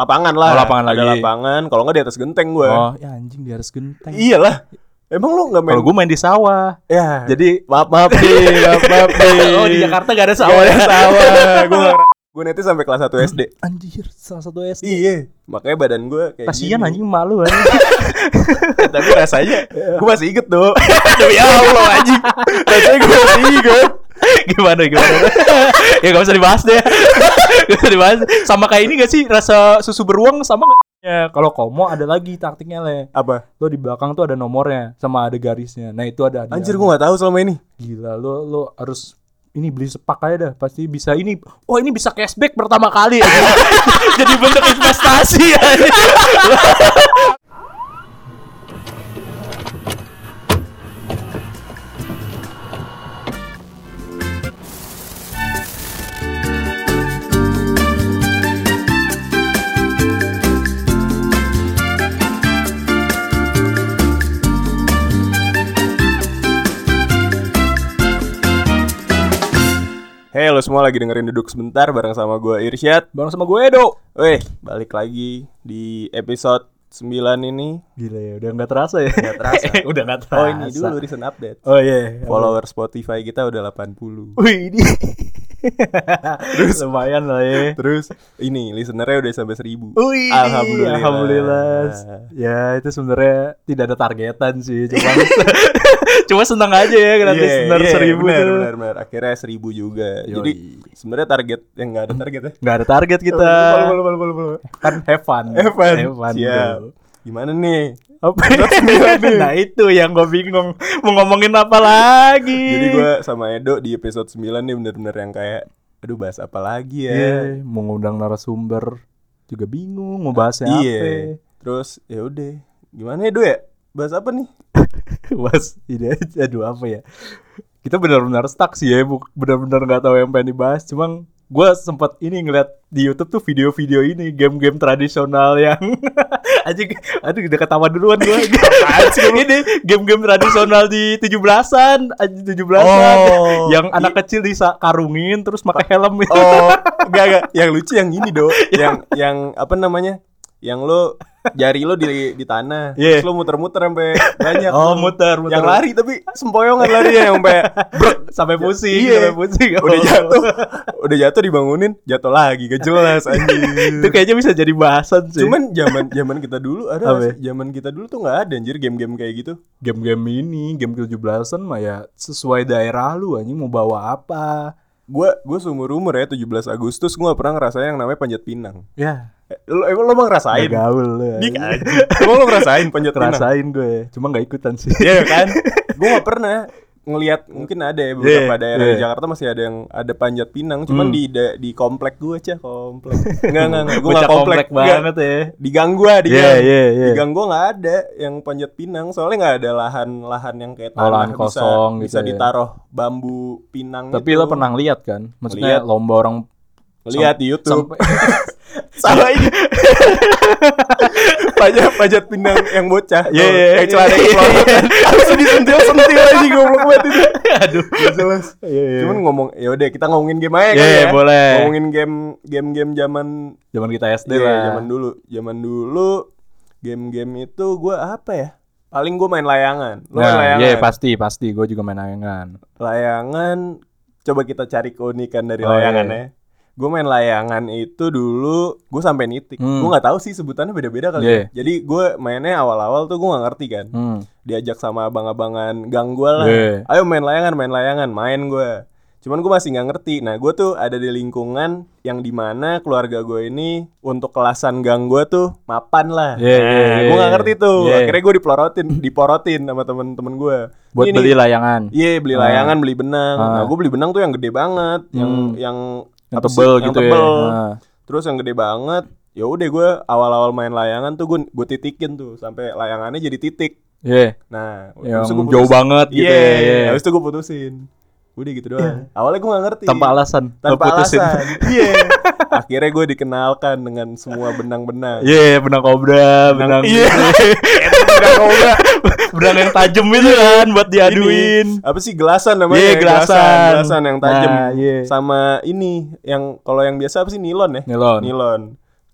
lapangan lah. Oh, lapangan Ada lagi. lapangan. Kalau nggak di atas genteng gue. Oh, ya anjing di atas genteng. Iyalah. Emang lu nggak main? Kalau gue main di sawah. Ya. Jadi maaf maaf nih, maaf maaf nih. Oh, di Jakarta gak ada Gak sawah. ada ya? sawah. Gue gue netnya sampai kelas 1 SD. Anjir, salah satu SD. Iya. Makanya badan gue kayak Kasihan anjing malu anjing. Tapi rasanya gue masih inget tuh. Demi Allah anjing. Rasanya gue masih inget. gimana gimana? ya gak usah dibahas deh. dibahas. Sama kayak ini gak sih rasa susu beruang sama gak? Ya, kalau komo ada lagi taktiknya le. Apa? Lo di belakang tuh ada nomornya sama ada garisnya. Nah itu ada. Anjir gue gak tahu selama ini. Gila lo lo harus ini beli sepak aja dah pasti bisa ini oh ini bisa cashback pertama kali ya jadi bentuk investasi ya Hey lo semua lagi dengerin duduk sebentar bareng sama gue Irsyad. bareng sama gue Edo Weh, balik lagi di episode 9 ini. gila ya udah nggak terasa ya Nggak terasa. udah nggak terasa Oh ini dulu recent update. oh iya Follower Spotify kita udah 80. Wih ini Terus lumayan lah ya Terus ini listenernya udah sampai 1000. Wih, Alhamdulillah. alhamdulillah. Ya itu sebenarnya tidak ada targetan sih, cuma cuma senang aja ya gratis Iya, benar iya, seribu benar, tuh. benar, benar. Akhirnya 1000 juga. Yoi. Jadi sebenarnya target yang nggak ada target ya. Nggak ada target kita. Kan have fun. Have fun. Have fun, Siap. bro. Gimana nih? Apa? nih. nah itu yang gue bingung mau ngomongin apa lagi. Jadi gue sama Edo di episode 9 nih bener-bener yang kayak aduh bahas apa lagi ya. Iya, mau ngundang narasumber juga bingung mau bahasnya Iya. apa. Terus ya udah. Gimana Edo ya? Bahas apa nih? Mas, ini aja aduh apa ya? Kita benar-benar stuck sih ya, benar-benar nggak tahu yang pengen dibahas. Cuman gue sempat ini ngeliat di YouTube tuh video-video ini game-game tradisional yang aja aduh udah ketawa duluan gue ini game-game tradisional di 17-an aja 17-an Oh. yang anak kecil dikarungin terus pakai helm gitu. Oh, enggak enggak. Yang lucu yang ini, Do. yang yang apa namanya? Yang lo jari lo di di tanah, Iya. terus lo muter-muter sampai banyak. Oh, muter, muter. Yang lari tapi sempoyongan lari ya sampai brek sampai pusing, Iya. sampai pusing. udah Oh. jatuh. Udah jatuh dibangunin, jatuh lagi, gak jelas anjing. Itu kayaknya bisa jadi bahasan sih. Cuman zaman zaman kita dulu ada sih? Zaman kita dulu tuh nggak ada anjir game-game kayak gitu. game-game ini, game 17-an mah ya sesuai daerah lu anjing mau bawa apa. Gua gua seumur umur ya 17 Agustus gua nggak pernah ngerasain yang namanya panjat pinang. Ya, Eh, Lo emang lo mau ngerasain? gaul lu. Dik anjing. Emang lo ngerasain panjat pinang? Rasain gue, cuma nggak ikutan sih. Iya kan? Gue gak pernah ngelihat mungkin ada ya beberapa Yeah, daerah di yeah. Jakarta masih ada yang ada panjat pinang cuman Hmm. di da- di komplek gue aja komplek enggak enggak enggak gue Bocah gak komplek, komplek banget ya. di gang gue di Iya, gang iya, iya. di gang gue nggak ada yang panjat pinang soalnya nggak ada lahan lahan yang kayak Oh, tanah lahan bisa kosong gitu bisa ya. ditaruh bambu pinang Tapi gitu. lo pernah lihat kan? Maksudnya Lihat. lomba orang lihat di YouTube sampai sama ini panjat panjat pinang yang bocah Iya, iya, kayak iya. celana keplosan harus disentil sentil aja goblok banget itu aduh. Jelas Iya, iya. Cuman ngomong ya udah kita ngomongin game aja kali iya, ya. boleh. Ngomongin game game-game zaman zaman kita SD lah. zaman dulu. Zaman dulu game-game itu gua apa ya? Paling gua main layangan. Lo main Nah, layangan. iya pasti pasti gue juga main layangan. Layangan coba kita cari keunikan dari Oh, layangan iya. ya. Gue main layangan itu dulu gue sampai nitik. Hmm. Gue nggak tahu sih sebutannya beda-beda kali. Iya. ya. Jadi gue mainnya awal-awal tuh gue nggak ngerti kan. Hmm. Diajak sama abang-abangan gang gue lah. Iya. Ayo main layangan, main layangan, main gue. Cuman gue masih nggak ngerti. Nah gue tuh ada di lingkungan yang di mana keluarga gue ini untuk kelasan gang gue tuh mapan lah. Iya, nah, iya, gue nggak ngerti tuh. Iya. Akhirnya gue dipelorotin, diporotin sama temen-temen gue. Buat Ini- beli layangan. Iya beli Ah. layangan, beli benang. Ah. Nah gue beli benang tuh yang gede banget, Hmm. yang Yang apa sih? tebel Yang gitu ya. tebel. Nah. Terus yang gede banget. Ya udah gue awal-awal main layangan tuh gue gue titikin tuh sampai layangannya jadi titik. Iya. Nah, Yang jauh banget gitu Iya, ya. iya. Habis itu gue putusin. Udah gitu doang. Awalnya gue gak ngerti. Tanpa alasan. Tanpa putusin. alasan. Iya. Akhirnya gue dikenalkan dengan semua benang-benang. Iya, benang kobra, benang. Iya. Itu benang kobra. benang yang tajam itu kan buat diaduin. Ini, apa sih gelasan namanya? Iya, gelasan. Gelasan yang tajam. Nah, iya. Sama ini yang kalau yang biasa apa sih nilon ya? Nilon. Nilon.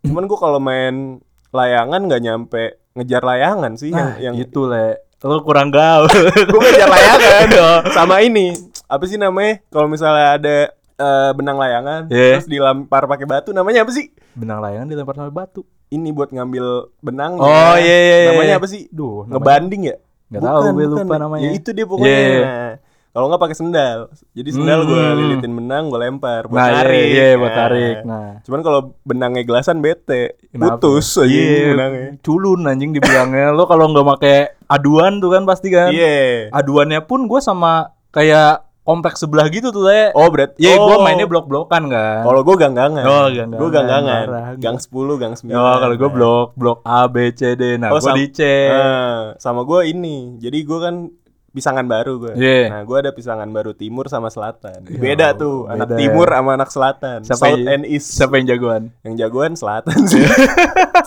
Cuman gua kalau main layangan nggak nyampe ngejar layangan sih Nah, yang yang itu le. Lo kurang gaul. gue ngejar layangan sama ini apa sih namanya kalau misalnya ada eh, benang layangan Yeah. terus dilempar pakai batu namanya apa sih Benang layangan dilempar sama batu. ini buat ngambil benang Oh, iya, iya, iya. namanya apa sih Duh, namanya- ngebanding ya Nggak tahu, gue lupa namanya. ya itu dia pokoknya Yeah. Nah, kalau nggak pakai sendal jadi sendal gue Hmm. lilitin benang gue lempar buat Nah, iya, tarik iya, buat Nah. tarik. Nah. cuman kalau benangnya gelasan bete Kenapa? putus aja Iya, benangnya culun anjing dibilangnya. Lo kalau nggak pakai aduan tuh kan pasti kan. iya Aduannya pun gue sama kayak kompleks sebelah gitu tuh le. oh berat Iya, oh. gue mainnya blok-blokan kan. kalau gue ganggangan Oh, ganggangan. gue ganggangan gang 10 gang 9 Oh, kalau gue blok blok A B C D. Nah, Oh, gue di C. Nah, sama gue ini. Jadi gue kan pisangan baru gue. Iya. Nah, gue ada pisangan baru timur sama selatan. Ya, Beda tuh, anak beda. timur sama anak selatan. Siapa South and East. Siapa yang jagoan? Yang jagoan selatan sih.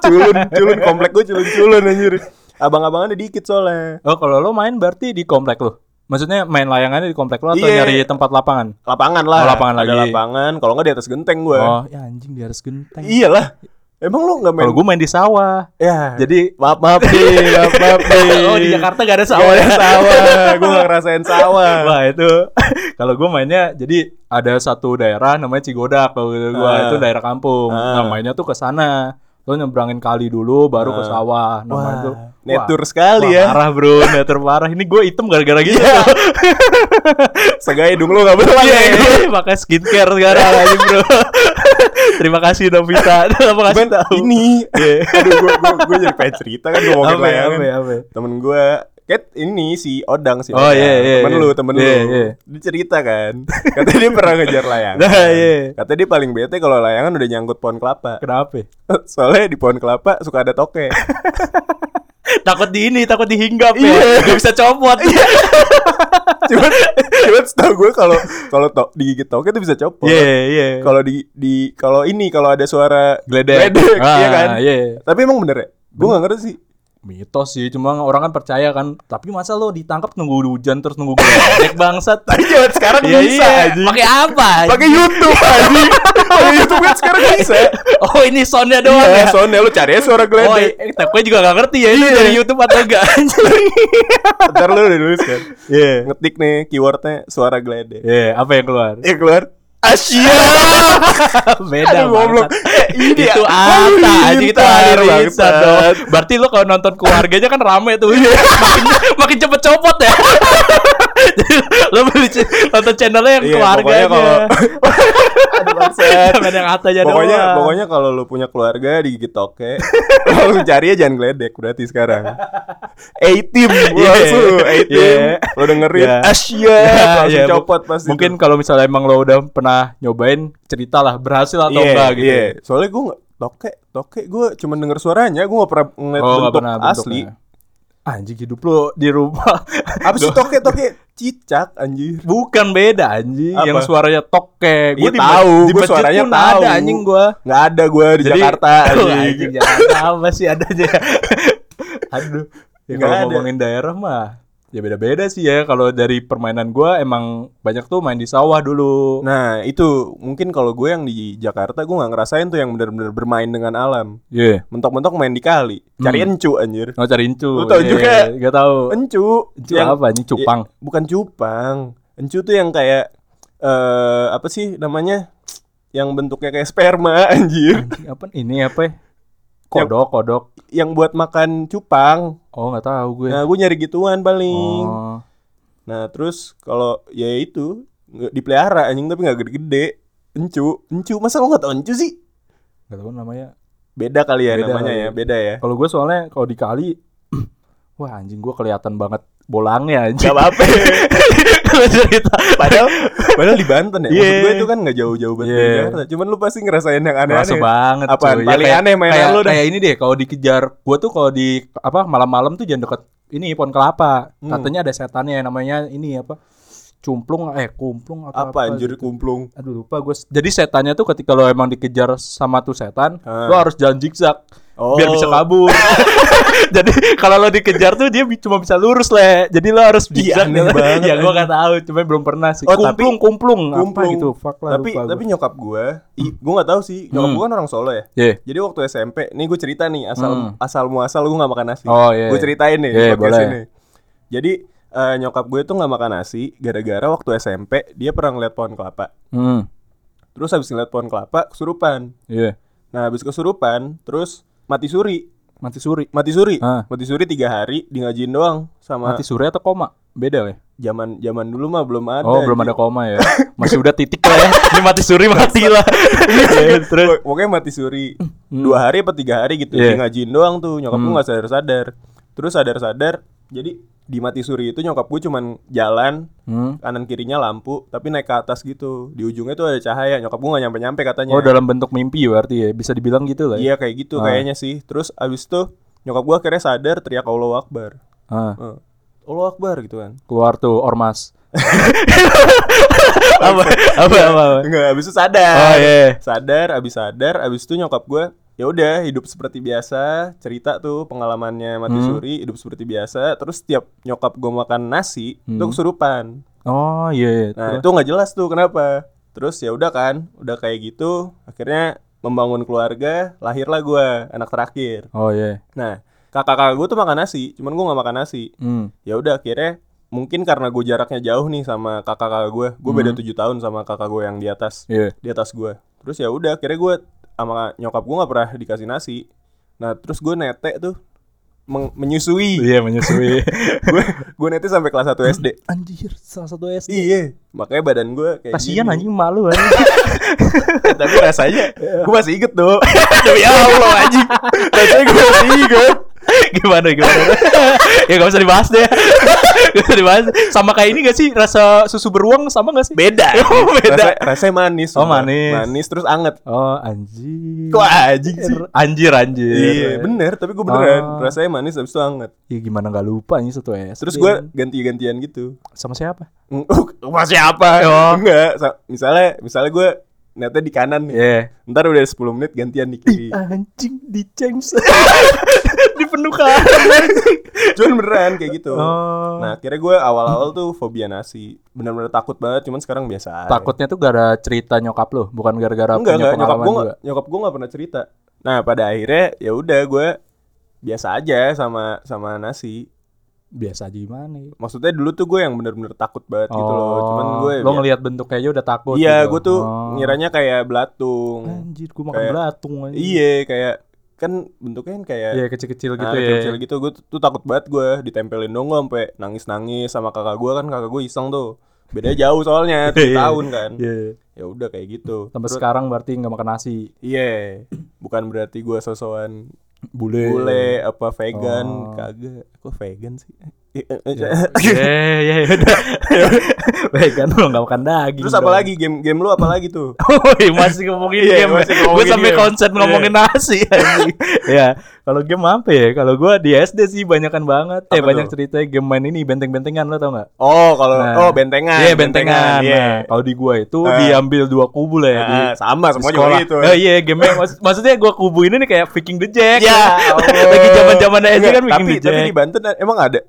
culun, culun komplek gue culun-culun anjir. Abang-abangannya dikit soalnya. Oh, kalau lo main berarti di komplek lo. Maksudnya main layangannya di komplek lo atau Iya. nyari tempat lapangan? Lapangan lah. Oh, lapangan ada lagi. lapangan. Kalau nggak di atas genteng gue. Oh, ya anjing di atas genteng. Iyalah. Emang lu nggak main? Kalau gue main di sawah. Ya. Jadi maaf maaf nih, maaf maaf nih. Oh, di Jakarta gak ada Gak sawah. ada sawah. gue gak ngerasain sawah. Wah itu kalau gue mainnya jadi ada satu daerah namanya Cigodak kalau gitu gua Ah. itu daerah kampung. Ah. Nah mainnya tuh ke sana. Lo nyebrangin kali dulu baru ke Ah. sawah. Wah, main tuh netur sekali wah, ya. Parah bro, netur parah. Ini gue item gara-gara gitu. Iya. Segaya hidung lu gak Iya, ya. iya, pakai skincare sekarang aja bro. Terima kasih Novita. Terima kasih Cuman tahu. ini Iya. Aduh gue jadi pengen cerita kan ngomongin Apa ya, layangan apa ya, apa ya? Temen gue Kat ini si Odang si Oh, iya, iya, Temen iya. lu temen Iya, lu iya. Dia cerita kan Katanya dia pernah ngejar layangan Nah, iya. Katanya dia paling bete kalau layangan udah nyangkut pohon kelapa Kenapa? Soalnya di pohon kelapa suka ada toke takut di ini, takut dihinggap Iya. ya. Gak bisa copot. Cuman Cuman setahu gue kalau kalau to, digigit toke tuh bisa copot Iya, iya. Kalau di di kalau ini kalau ada suara Gledek. Gledek, iya kan? Iya. Tapi emang bener ya? Gue gak ngerti sih Mitos sih, cuma orang kan percaya kan. Tapi masa lo ditangkap nunggu hujan terus nunggu gledek bangsat. Tapi zaman sekarang Iya, bisa iya. Pakai apa? Pakai YouTube anjing. Pakai YouTube kan sekarang bisa. Oh, ini soundnya doang Iya, ya. soalnya lu cari suara Oh, geledek. eh, tapi gue juga gak ngerti ya ini Iya. dari YouTube atau enggak anjing. Ntar lu udah nulis kan. Iya. Ngetik nih keywordnya suara geledek. Iya, apa yang keluar? Ya keluar. Asia. Beda Aduh, goblok. Eh, ini itu ya. apa anjing itu halilintar bangsat. dong. Berarti lo kalau nonton keluarganya kan rame tuh. makin makin cepet copot ya. Lo beli nonton channelnya yang Iya, keluarganya. pokoknya kalau- Aduh, yang atasnya Pokoknya doang. pokoknya kalau lu punya keluarga digigit toke, langsung cari aja jangan geledek berarti sekarang. A-team Iya. langsung A-team. Iya. Lo dengerin Iya. Asia Ya, langsung ya, copot pasti. Mungkin kalau misalnya emang lo udah pernah nyobain cerita lah berhasil atau Iya, enggak gitu. Iya. Soalnya gue nggak toke, toke gue cuma denger suaranya, gue gak pernah ngeliat Oh, nggak bentuk pernah asli. bentuknya. Anjing hidup lo di rumah. Apa sih toke toke cicak anjir. Bukan beda anjing, Apa? yang suaranya toke. Iya, di tahu, di gua masjid suaranya pun tahu. ada anjing gua. Nggak ada gue di Jadi- Jakarta anjing. anjing Jakarta apa sih adanya? Aduh. Ya, Nggak kalau ngomongin daerah mah ya beda-beda sih ya. Kalau dari permainan gua emang banyak tuh main di sawah dulu. Nah itu mungkin kalau gue yang di Jakarta gue nggak ngerasain tuh yang benar-benar bermain dengan alam. Iya. Mentok-mentok main di kali, cari Hmm. encu anjir. Mau cari encu. Lu tahu Iya, juga? Gak tahu. Encu, Encu apa anjing cupang? Ya, bukan cupang. Encu tuh yang kayak eh apa sih namanya? Yang bentuknya kayak sperma anjir. Anjing apa ini apa ya? Kodok, kodok. yang buat makan cupang. Oh, nggak tahu gue. Nah, gue nyari gituan paling. Oh. Nah, terus kalau ya itu nggak dipelihara anjing tapi nggak gede-gede. Encu, encu. Masa lo nggak tau encu sih? Gak tahu namanya. Beda kali ya Beda namanya kali. ya, beda ya. Kalau gue soalnya kalau di kali Wah anjing gue kelihatan banget bolangnya anjing. Gak apa-apa. Cerita. padahal padahal di Banten ya. Maksud Iya. gue itu kan nggak jauh-jauh banget dari Iya. Jakarta. Cuman lu pasti ngerasain yang aneh-aneh. banget Apaan? cuy. Paling kayak- aneh mainan kayak, lu dah. Kayak ini deh kalau dikejar Gue tuh kalau di apa malam-malam tuh jangan deket ini pohon kelapa. Hmm. Katanya ada setannya namanya ini apa? Cumplung eh kumplung atau Apa anjir gitu. kumplung? Aduh lupa gue. Jadi setannya tuh ketika lo emang dikejar sama tuh setan, Ah. lo harus jalan zigzag. Oh. biar bisa kabur. Jadi kalau lo dikejar tuh dia cuma bisa lurus le. Jadi lo harus Iya, bisa aneh banget, ya gua nggak tahu, cuma belum pernah sih. Oh, tapi- kumplung, kumplung, apa Kumplung. gitu. Fuck lah. tapi gua. tapi nyokap gue, gue nggak tahu sih. Nyokap Hmm. gue kan orang Solo ya. Iya. Jadi waktu SMP, nih gue cerita nih asal Hmm. asal muasal gue nggak makan nasi. Oh, iya. Gue ceritain nih Iya, podcast boleh. ini. Jadi eh, nyokap gue tuh nggak makan nasi gara-gara waktu SMP dia pernah ngeliat pohon kelapa. Hmm. Terus habis ngeliat pohon kelapa kesurupan. Iya. Nah habis kesurupan, terus mati suri. Mati suri. Mati suri, Ah. mati suri tiga hari di ngajin doang sama Mati suri atau koma? Beda ya? zaman zaman dulu mah belum ada. Oh, belum ada koma ya. Masih udah titik lah ya. Ini mati suri mati lah. Iya, Terus Pok- Pokoknya mati suri dua hari apa tiga hari gitu Iya. di ngajin doang tuh nyokap gue Hmm. nggak sadar sadar terus sadar sadar jadi di mati suri itu nyokap gue cuman jalan Hmm. kanan kirinya lampu tapi naik ke atas gitu di ujungnya tuh ada cahaya nyokap gue nggak nyampe nyampe katanya Oh, dalam bentuk mimpi berarti ya. Bisa dibilang gitu lah ya. iya kayak gitu Ah. kayaknya sih terus abis itu nyokap gue akhirnya sadar teriak Allah Akbar Ah, Eh, Allah Akbar gitu kan keluar tuh ormas. apa, apa, apa? Enggak, abis itu sadar. Oh, iya. Sadar, abis sadar, abis itu nyokap gue ya udah hidup seperti biasa, cerita tuh pengalamannya mati Hmm. suri, hidup seperti biasa. Terus setiap nyokap gue makan nasi, Hmm. kesurupan. Oh, iya. iya. Nah, Terus? itu nggak jelas tuh kenapa. Terus ya udah kan, udah kayak gitu, akhirnya membangun keluarga, lahirlah gue anak terakhir. Oh, iya. Nah, kakak-kakak gue tuh makan nasi, cuman gue nggak makan nasi. Hmm. Ya udah akhirnya mungkin karena gue jaraknya jauh nih sama kakak-kakak gue, gue beda tujuh tahun sama kakak gue yang di atas Iya. di atas gue terus ya udah akhirnya gue sama nyokap gue nggak pernah dikasih nasi nah terus gue netek tuh meng- menyusui Iya, menyusui. gue gue netek sampai kelas 1 SD Anjir, salah satu SD. iya makanya badan gue kayak Kasihan gini. anjing malu anjing. tapi rasanya gue masih inget tuh demi Allah anjing rasanya gue masih inget gimana gimana? ya gak usah dibahas deh. dibahas. Sama kayak ini gak sih rasa susu beruang sama gak sih? beda Oh, beda. Rasa, rasanya manis Oh, manis. manis terus anget Oh, anjir. kok anjing sih Anjir anjir. iya bener tapi gue beneran Oh. rasanya manis habis itu anget Ya gimana gak lupa nih satu SD. terus gue ganti-gantian gitu sama siapa? Sama siapa? Oh. Enggak, sa- misalnya misalnya gue netnya di kanan nih. Iya. Ntar udah 10 menit gantian di kiri. Anjing di change. di penuh kan. Cuman beneran kayak gitu. Oh. Nah, akhirnya gue awal-awal tuh fobia nasi. Bener-bener takut banget, cuman sekarang biasa aja. Takutnya tuh gak ada cerita nyokap lo, bukan gara-gara Enggak, punya enggak, nyokap gue juga. nyokap gue gak pernah cerita. Nah, pada akhirnya ya udah gue biasa aja sama sama nasi. Biasa aja gimana ya? Maksudnya dulu tuh gue yang bener-bener takut banget gitu loh. Cuman gue Oh, lo ngelihat bentuknya aja udah takut. Iya, gitu. gue tuh Oh. ngiranya kayak belatung. Anjir, gue makan Kayak- belatung aja. Iya, kayak kan bentuknya kan kayak Iya, kecil-kecil gitu Nah, ya. kecil-kecil gitu gue tuh, tuh takut banget gue ditempelin dong gue sampai nangis-nangis sama kakak gue kan kakak gue iseng tuh bedanya jauh soalnya tujuh Iya. tahun kan Iya. ya udah kayak gitu Sampai Terus- sekarang berarti nggak makan nasi. iya bukan berarti gue sosokan Bule. bule apa vegan Oh. kagak kok vegan sih Ya, ya, udah. Vegan lo nggak makan daging. terus apa lagi game game lu apa lagi tuh iya, masih ngomongin Iya, game. Gue ngomongin sampai konsen ngomongin Iya. nasi. anjing. ya, kalau game apa ya? Kalau gue di SD sih banyakan banget. eh, banyak tuh? ceritanya game main ini benteng-bentengan lo tau nggak? oh kalau Nah. oh bentengan Iya, bentengan. iya Nah, kalau di gua itu Ah. diambil dua kubu lah ya Ah, sama semua juga gitu Oh iya, game maksud, maksudnya gua kubu ini nih kayak Viking the Jack. Ya Lagi zaman-zaman SD Enggak, kan Viking the Jack. tapi di Banten emang ada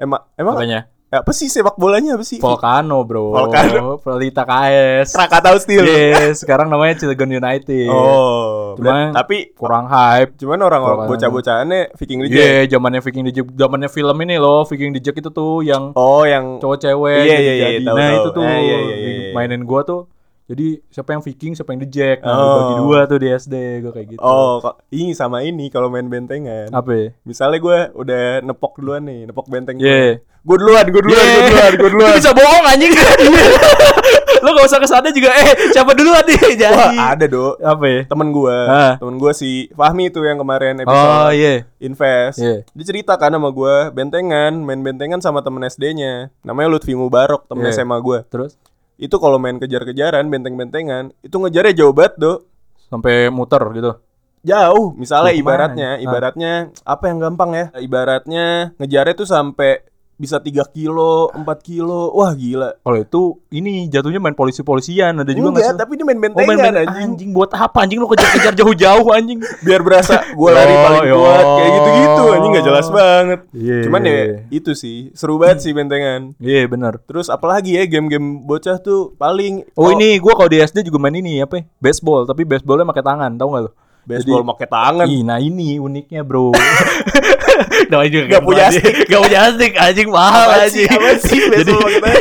emang emang Apanya? apa sih sepak bolanya apa sih Volcano, Bro. Volcano. Pelita KS. Krakatau Steel Yes, sekarang namanya Cilegon United. Oh, Cuma- tapi Kurang hype. cuman orang Volcano. bocah-bocahannya Viking Reject. Iya, zamannya Viking Jack, zamannya film ini loh, Viking Jack itu tuh yang Oh, yang cowok cewek jadi iya, iya, jadi. nah itu tuh Ah, iya, iya, iya, iya. mainin gua tuh jadi siapa yang Viking siapa yang the Jack nah, Oh. dibagi dua tuh di SD gua kayak gitu Oh, ini sama ini kalau main bentengan. apa ya? Misalnya gue udah nepok duluan nih, nepok benteng. Iya. Gue duluan, gue duluan, gue duluan, gue duluan. Lu bisa bohong anjing lu gak usah ke sana juga eh siapa duluan nih jadi Wah, ada do. apa ya Temen gue, Ah. temen gue si Fahmi tuh yang kemarin oh episode iya Invest. Iya. Dia cerita kan sama gue, bentengan, main bentengan sama temen SD-nya. Namanya Lutfi Mubarok, temen Iya. SMA gue. terus Itu kalau main kejar-kejaran, benteng-bentengan, itu ngejarnya jauh banget, do. sampai muter gitu Jauh, misalnya ibaratnya, Ah. ibaratnya apa yang gampang ya? Ibaratnya ngejarnya tuh sampai bisa 3 kilo, 4 kilo. Wah, gila. Kalau itu ini jatuhnya main polisi-polisian ada juga nggak Enggak, sih? tapi dia main Oh bentengan main, main anjing. anjing. buat apa anjing lu kejar-kejar jauh-jauh anjing. Biar berasa gue lari Oh, paling yo. kuat kayak gitu-gitu anjing nggak jelas banget. Iya, Cuman iya, ya iya. itu sih, seru banget sih bentengan. Iya benar. Terus apalagi ya game-game bocah tuh paling Oh, ini gua kalau di SD juga main ini apa? ya? Baseball, tapi baseballnya pakai tangan, tahu nggak lu? Baseball pakai tangan. Ih, nah ini uniknya, Bro. Namanya juga Nggak punya stick. Gak punya stick, anjing mahal anjing. Jadi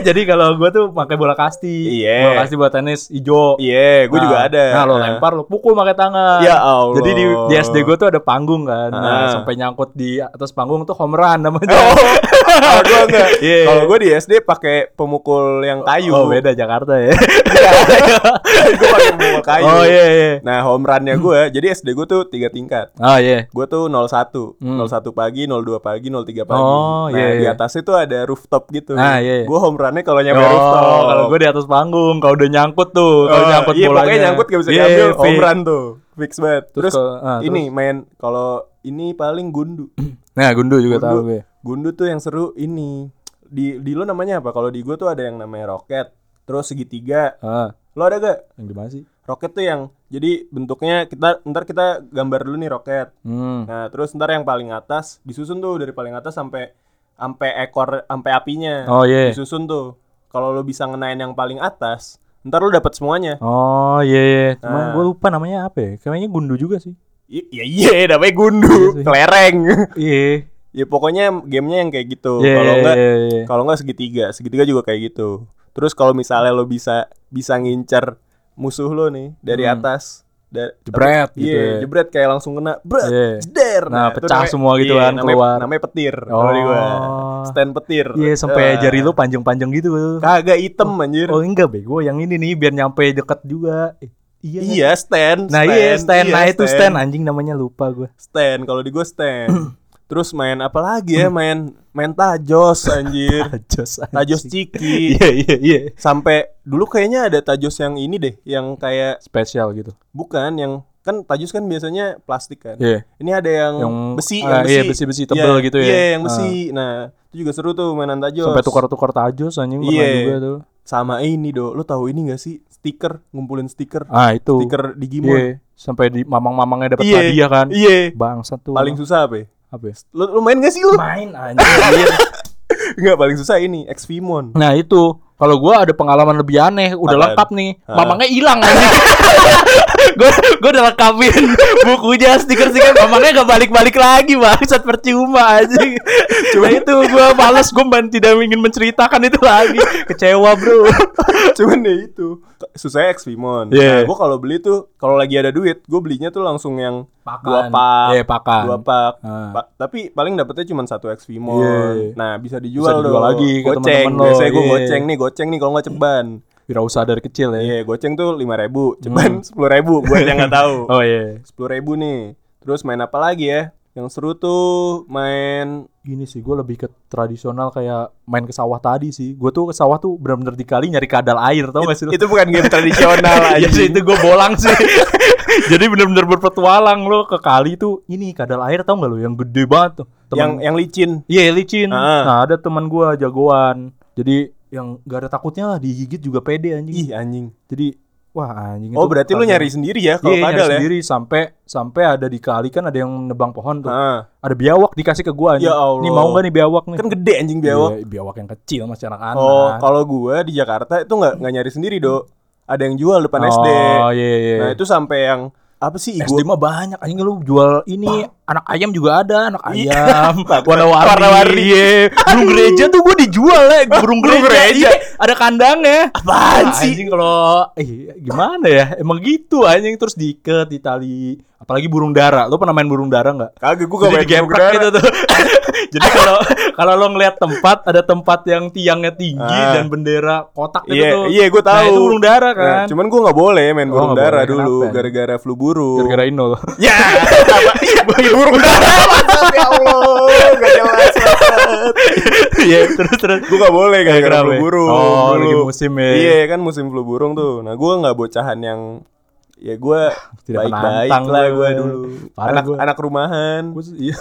jadi kalau gua tuh pakai bola kasti. Iya. Bola kasti buat tenis hijau. Iya, gue Nah, juga ada. Nah, lo lempar, lo pukul pakai tangan. Ya Allah. Jadi di, di SD gue tuh ada panggung kan. Nah, Ah. sampai nyangkut di atas panggung tuh home run namanya. Oh, kalau gue enggak. Iya. Kalau gue di SD pakai pemukul yang kayu. Oh, beda Jakarta ya. gue pakai pemukul kayu. oh iya iya. Nah, home run-nya gue, jadi SD gue tuh tiga tingkat. Oh iya. Gue tuh 01, Hmm. 01 pagi, 02 pagi, 03 pagi. Oh, nah, iya, di iya. atasnya tuh ada rooftop gitu. Ah, iya, iya. Gue home run-nya kalau nyampe Oh, rooftop. kalau gue di atas panggung, kalau udah nyangkut tuh, kalau Oh, nyangkut iya, bolanya. pokoknya nyangkut gak bisa Iya, diambil, fix. home run tuh. Fix banget. Terus, kalau- ah, ini main kalau ini paling gundu. Nah, Gundu juga Gundu. tahu gue. Gundu tuh yang seru ini. Di di lo namanya apa? Kalau di gue tuh ada yang namanya roket. Terus segitiga. Ah, Lo ada gak? yang gimana sih? Roket tuh yang jadi bentuknya kita ntar kita gambar dulu nih roket. Hmm. Nah, terus ntar yang paling atas disusun tuh dari paling atas sampai sampai ekor sampai apinya. Oh iya. Disusun tuh. Kalau lo bisa ngenain yang paling atas, ntar lo dapat semuanya. Oh iya iya. Cuma Ah. gue lupa namanya apa ya. Kayaknya Gundu juga sih. I- Iya iya namanya gundu, sih. kelereng. Iya. ya pokoknya gamenya yang kayak gitu. Iya, Kalau enggak iya, iya. kalau enggak segitiga, segitiga juga kayak gitu. Terus kalau misalnya lo bisa bisa ngincer musuh lo nih dari Hmm. atas da- Jebret gitu Iya, ya. jebret kayak langsung kena. Bret, Iya. jeder. Nah, itu pecah semua gitu kan, namanya, keluar. Namanya petir kalau di gua. Oh. Stand petir. Iya, sampai Ah. jari lu panjang-panjang gitu. kagak item anjir. Oh enggak bego, yang ini nih biar nyampe deket juga. Eh, iya. kan? Iya, stand. Nah iya stand, Iya, nah itu stand anjing namanya lupa gue. Stand. Kalau di gua stand. Terus main apa lagi ya? Main main tajos anjir. Tajos. Tajos anjing. ciki. Iya iya iya. Sampai dulu kayaknya ada tajos yang ini deh, yang kayak Spesial gitu. bukan yang kan tajos kan biasanya plastik kan. Iya. Ini ada yang, Yang besi, ah, yang besi. iya, besi-besi tebel Iya, gitu ya. Iya, yang Ah. besi. Nah, itu juga seru tuh mainan tajos. Sampai tukar-tukar tajos anjing pernah Iya. juga tuh. Sama ini, Do. Lo tahu ini gak sih? Stiker, ngumpulin stiker. Ah itu. Stiker Digimon. Iya. Sampai di mamang-mamangnya dapat Iya. hadiah kan. Iya. Bangsat tuh. Paling susah apa ya? Apa ya? Lo, lo main gak sih lo? Main anjing. Enggak, paling susah ini, Xvimon. Nah itu kalau gua ada pengalaman lebih aneh, udah Apaan? lengkap nih. Ah. Mamangnya hilang gua gua udah lengkapin bukunya stiker-stiker mamangnya gak balik-balik lagi bangsat percuma anjing. Cuma itu gua males gua ban- tidak ingin menceritakan itu lagi. Kecewa, Bro. Cuman ya itu susahnya Xvimon. Iya. Nah, gue kalau beli tuh kalau lagi ada duit, gue belinya tuh langsung yang Pakan. dua pak, Iya, pakan. dua pak. Ah. Pa- tapi paling dapetnya cuma satu Xvimon. Iya. Nah bisa dijual, Bisa dijual dong. lagi ke goceng. Biasanya gue iya. goceng nih, goceng nih kalau nggak ceban. Wirausaha dari kecil ya. Iya, goceng tuh lima ribu, ceban sepuluh ribu buat yang nggak tahu. Hmm. Oh iya. Sepuluh ribu nih. Terus main apa lagi ya? Yang seru tuh main Ini sih gue lebih ke tradisional kayak main ke sawah tadi sih. Gue tuh ke sawah tuh benar-benar di kali nyari kadal air, tau gak sih? itu bukan game tradisional aja. ya sih itu gue bolang sih. Jadi bener-bener berpetualang lo ke kali tuh ini kadal air tau gak lo yang gede banget tuh. yang Temen, yang licin. iya licin. Ah. Nah ada teman gue jagoan. Jadi yang gak ada takutnya lah digigit juga pede anjing. Ih anjing. Jadi wah anjing. Oh itu berarti lu nyari sendiri ya kalau Iya nyari kadal ya? sendiri sampai sampai ada di kali kan ada yang nebang pohon tuh. Ah. Ada biawak dikasih ke gua anjing. Ya Allah. Nih mau gak nih biawak nih? Kan gede anjing biawak. Iya, biawak yang kecil masih anak-anak. Oh, kalau gua di Jakarta itu nggak nggak nyari sendiri, Do. Ada yang jual depan SD. Oh iya iya. Nah, itu sampai yang apa sih SD igu mah banyak anjing lu jual ini anak ayam juga ada anak Iya. ayam warna-warni Warna-warni. iya. burung gereja tuh gua dijual ya burung gereja, gereja. Iya, ada kandangnya Apaan Wah, sih? anjing kalau eh gimana ya emang gitu anjing terus diikat di tali apalagi burung dara lu pernah main burung dara nggak Kagak gua gak main burung dara. gitu tuh jadi kalau kalau lo ngeliat tempat ada tempat yang tiangnya tinggi Ah. dan bendera kotak gitu Iya, tuh iya gua tahu. nah itu burung dara Nah, kan cuman gua nggak boleh main Oh, burung nggak dara boleh. dulu gara-gara flu burung. gara-gara Inul Ya, Iya. Maksud, ya Allah, gak jelas. Iya terus terus Gua gak boleh gara-gara Kenapa flu burung. Oh, dulu. lagi musim ya. Iya, kan musim flu burung tuh. Nah, gua nggak bocahan yang ya gue Tidak baik-baik penantang lah gue dulu. Parah anak gua. anak rumahan. Gua Iya,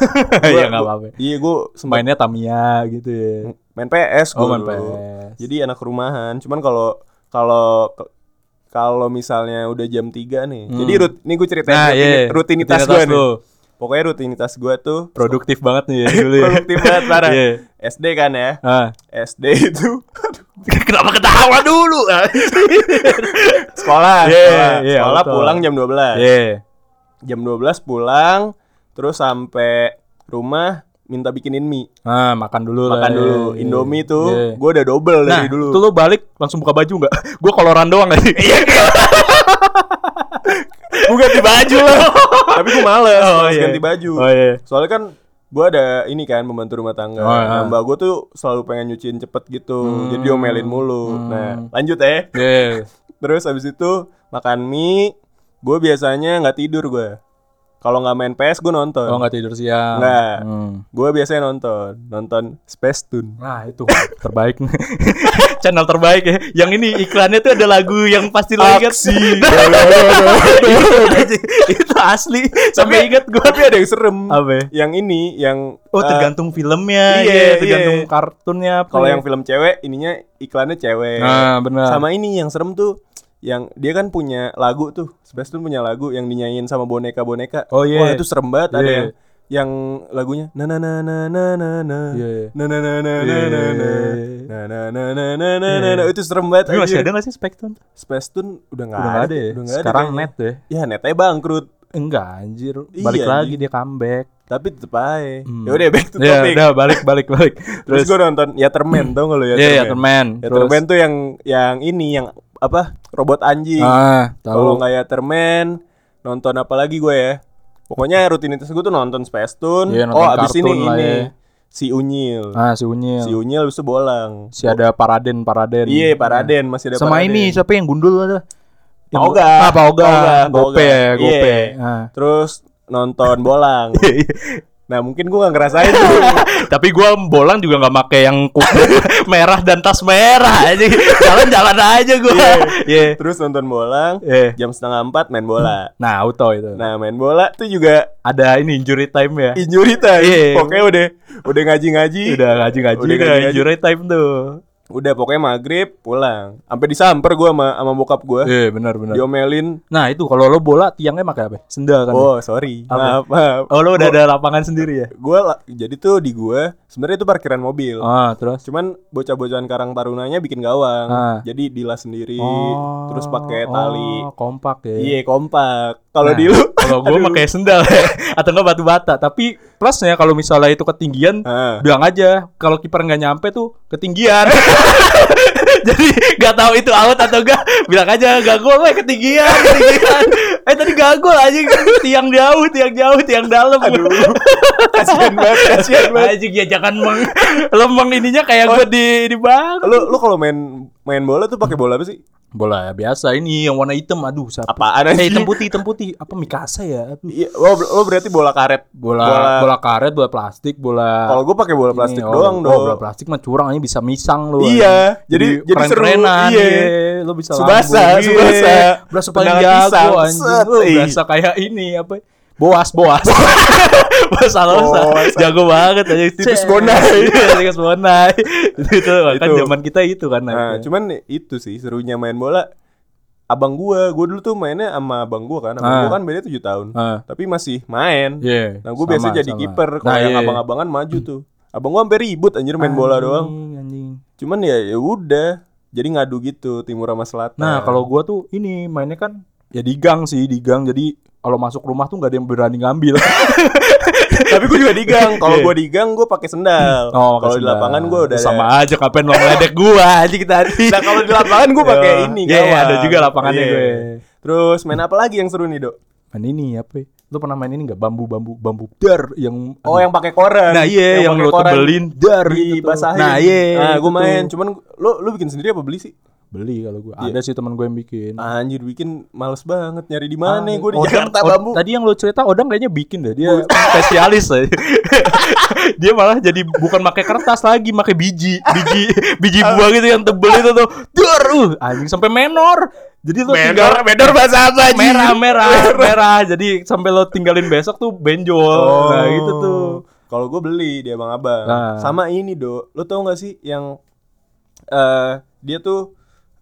Iya nggak apa-apa. Iya gue Mainnya Tamiya gitu ya. main PS gue Oh, main dulu. PS. Jadi anak rumahan. Cuman kalau kalau kalau misalnya udah jam 3 nih. Hmm. Jadi rut, ini gue ceritain Nah, rutini- iya. rutinitas, gue nih. Pokoknya rutinitas gue tuh Produktif banget nih ya dulu ya. produktif banget parah. Iya. SD kan ya. Ah. SD itu Kenapa ketawa dulu? sekolah, Iya, sekolah, iya, sekolah pulang jam 12. Iya. Jam 12 pulang terus sampai rumah minta bikinin mie. Ah, makan dulu lah. Makan dulu Iya. Indomie tuh. Iya. Gue udah double Nah, dari dulu. itu lu balik langsung buka baju nggak? Gua koloran doang aja. Iya. Gue ganti baju loh. Tapi gue males, Oh, males iya. ganti baju. Oh iya. Soalnya kan gue ada ini kan pembantu rumah tangga. Oh, iya. Nah, mbak gue tuh selalu pengen nyuciin cepet gitu. Hmm. Jadi diomelin mulu. Hmm. Nah, lanjut ya. Iya. Terus habis itu makan mie. Gue biasanya nggak tidur gue. Kalau nggak main PS gue nonton. Oh nggak tidur siang. Nggak. Hmm. Gue biasanya nonton, nonton Space Tune. Nah itu terbaik Channel terbaik ya Yang ini iklannya tuh ada lagu yang pasti lo ingat Aksi. Itu asli Sampai ingat gue Tapi ada yang serem. Apa ya? Yang ini, yang Oh eh, tergantung filmnya iya, iya, Tergantung iya. kartunnya kalau ya. yang film cewek, ininya iklannya cewek. Nah benar Sama ini yang serem tuh yang dia kan punya lagu tuh Tune punya lagu yang dinyanyiin sama boneka-boneka Oh, iya. wah itu serem banget ada Iya. yang yang lagunya na na na na na na na Iya, iya. na na na na na Iya, na iya, na iya. na na na na na na itu serem banget Tapi masih ada gak sih Spectrum? Space Tune udah nggak Udah ada, ada ya? udah nggak ada Sekarang net deh ya netnya bangkrut Enggak anjir Iya, Balik lagi dia comeback tapi tetep aja Hmm. ya udah back to Ya topic udah balik balik balik terus gue nonton Yatterman tau gak lo Iya ya teman Yatterman tuh yang yang ini yang apa robot anjing Ah Kalau nggak ya Termen, nonton apa lagi gue ya? Pokoknya rutinitas gue tuh nonton Space Tune. Iya, nonton oh, abis ini ya. si Unyil. Ah si Unyil Si Unyil itu bolang. Si ada Paraden Paraden Iya, Paraden masih ada Sama Paraden. ini siapa yang gundul ada? Pak Oga. Ah, Pak Oga. Pak Oga, Pak Gope. Gope. Iya. Ah. Terus nonton bolang. nah, mungkin gue gak ngerasain tuh. Tapi gua bolang juga nggak make yang merah dan tas merah aja. Jalan-jalan aja gua. Iya. Terus nonton bolang. Iya. Jam setengah empat main bola. Nah, auto itu. Nah, main bola tuh juga Ada ini injury time ya. injury time. Iya. Pokoknya udah udah ngaji-ngaji. Udah ngaji-ngaji Udah udah ngaji-ngaji. injury time tuh. Udah pokoknya maghrib pulang. Sampai disamper gue sama sama bokap gue. Iya, benar benar. Diomelin. Nah, itu kalau lo bola tiangnya pakai apa? Sendal kan. Oh sorry. Apa? Maaf, maaf. Oh, lo udah ada lapangan sendiri ya? Gue jadi tuh di gue sebenarnya itu parkiran mobil. Ah, terus Cuman bocah-bocahan Karang Tarunanya bikin gawang. Ah. Jadi dilas sendiri. Oh, terus pakai tali. oh, kompak ya. Iya kompak. Kalau Nah, di lu. Kalau gue pakai sendal atau enggak batu bata. Tapi plusnya kalau misalnya itu ketinggian, Ah. bilang aja kalau kiper nggak nyampe tuh ketinggian. Jadi nggak tahu itu out atau enggak, bilang aja gak gol, weh ketinggian, ketinggian. Eh tadi gak gol aja tiang jauh, tiang jauh, tiang dalam. Aduh. kasihan banget, kasihan banget. Anjing ya jangan meng lemeng ininya kayak gue di di bang. Lu lu kalau main main bola tuh pakai bola apa sih? Bola ya biasa ini yang warna hitam. Aduh, siapa? Apaan Eh, hitam putih, hitam putih. Apa Mikasa ya? Iya, lo, lo berarti bola karet. bola bola, karet bola plastik bola Kalau gue pakai bola plastik ini, oh, doang oh, dong. bola plastik mah curang aja bisa misang lu Iya, jadi- jadi seru, keren-kerenan, iya. iya. lu bisa Subasa, lambung, iya. Subasa. berasa paling jago anjing ih. berasa kayak ini apa boas boas boas Alonso Boas. jago banget aja Titus Cek. Bonai. Iya, titus bonai itu, itu kan Itu. zaman kita itu kan Nah, cuman itu sih serunya main bola. Abang gua, gua dulu tuh mainnya sama abang gua kan. Abang Ah. gua kan beda 7 tahun. Ah. Tapi masih main. Iya, Nah, gua sama, biasa jadi kiper. Kalau Nah, yang iya. abang-abangan maju tuh. Abang gua sampai ribut anjir main bola doang. Anjing, anjing. Cuman ya ya udah. Jadi ngadu gitu timur sama selatan. Nah, kalau gua tuh ini mainnya kan ya di gang sih, di gang. Jadi kalau masuk rumah tuh nggak ada yang berani ngambil. tapi gua juga di gang. Kalau Iya. gua di gang gua pakai sendal. Oh, kalau di lapangan gua udah sama aja kapan lo ngeledek gua aja kita tadi. Nah, kalau di lapangan gua pakai Iya. ini Iya, gawang. ada juga lapangannya Iya. gue. Terus main apa lagi yang seru nih, Dok? Main ini apa? ya? Lu pernah main ini nggak bambu bambu bambu dar yang Oh, yang pakai koran. Nah iya yang, lu koran tebelin dar gitu dibasahin. Nah iya. Nah, itu gue main. Cuman lu lu bikin sendiri apa beli sih? Beli kalau gue. Iya. Ada sih teman gue yang bikin. Anjir bikin males banget nyari di mana gue di Jakarta bambu. Tadi yang lo cerita Odang kayaknya bikin deh. Dia spesialis aja. dia malah jadi bukan pakai kertas lagi, pakai biji, biji, biji buah gitu yang tebel itu tuh. Dur, uh, anjing sampai menor. Jadi lo tinggal Medor bahasa apa merah, merah, merah. Jadi sampai lo tinggalin besok tuh benjol. Nah, gitu tuh. Kalau gue beli di abang-abang. Nah. Sama ini, Do. Lo tau gak sih yang eh dia tuh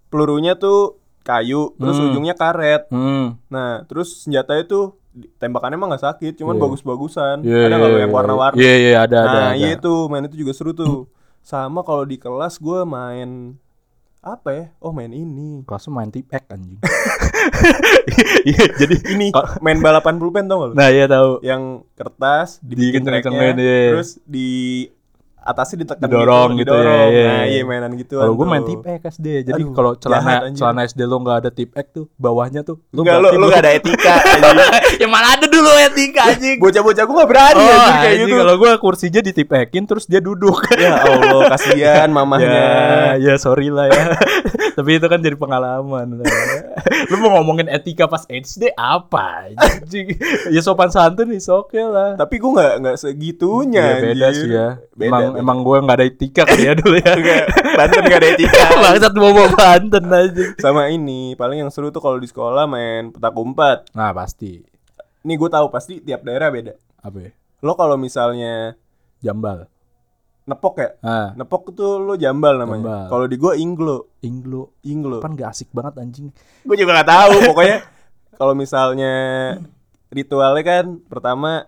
pelurunya tuh kayu, terus Hmm. ujungnya karet. Hmm. Nah, terus senjatanya tuh di- tembakannya emang gak sakit, cuman Iya. bagus-bagusan. Iya, ada nggak lo iya, yang iya. warna-warni? Iya, iya, ada, ada. Nah, ada. iya itu main itu juga seru tuh. Sama kalau di kelas gue main apa ya? Oh main ini. Kelasnya main tip X anjing. Iya, jadi Ini main balapan pulpen tau gak lo? Nah, iya tahu. Yang kertas dibikin Dikenceng-kencengin, tracknya, iya. terus di atasnya ditekan Didorong gitu ya, didorong. iya. Nah, iya mainan gitu. Kalau gue main tip X SD. Jadi kalau celana celana SD lo nggak ada tip X tuh, bawahnya tuh. Enggak lo berarti lo belum- gak ada etika. ya malah ada dulu etika anjing. Bocah-bocah gue gak berani Oh, anjing kayak gitu. Kalau gue kursinya X-in terus dia duduk. Ya Allah, kasihan mamahnya. ya, ya sorry lah ya. Tapi itu kan jadi pengalaman. Lu mau ngomongin etika pas SD apa? Anjing. ya sopan santun is oke lah. Tapi gue nggak nggak segitunya. Ya, beda anjir. sih ya. Beda, emang. Emang gue nggak ada etika kali ya dulu ya. Banten gak ada etika. Bangsat mau bawa Banten aja. Sama ini paling yang seru tuh kalau di sekolah main petak umpet. Nah pasti. Nih gue tahu pasti tiap daerah beda. Apa ya? Lo kalau misalnya Jambal. nepok ya, Ah, nepok tuh lo jambal namanya. Kalau di gue inglo, Inglo. inglo. Kan gak asik banget anjing. Gue juga gak tahu. Pokoknya kalau misalnya ritualnya kan pertama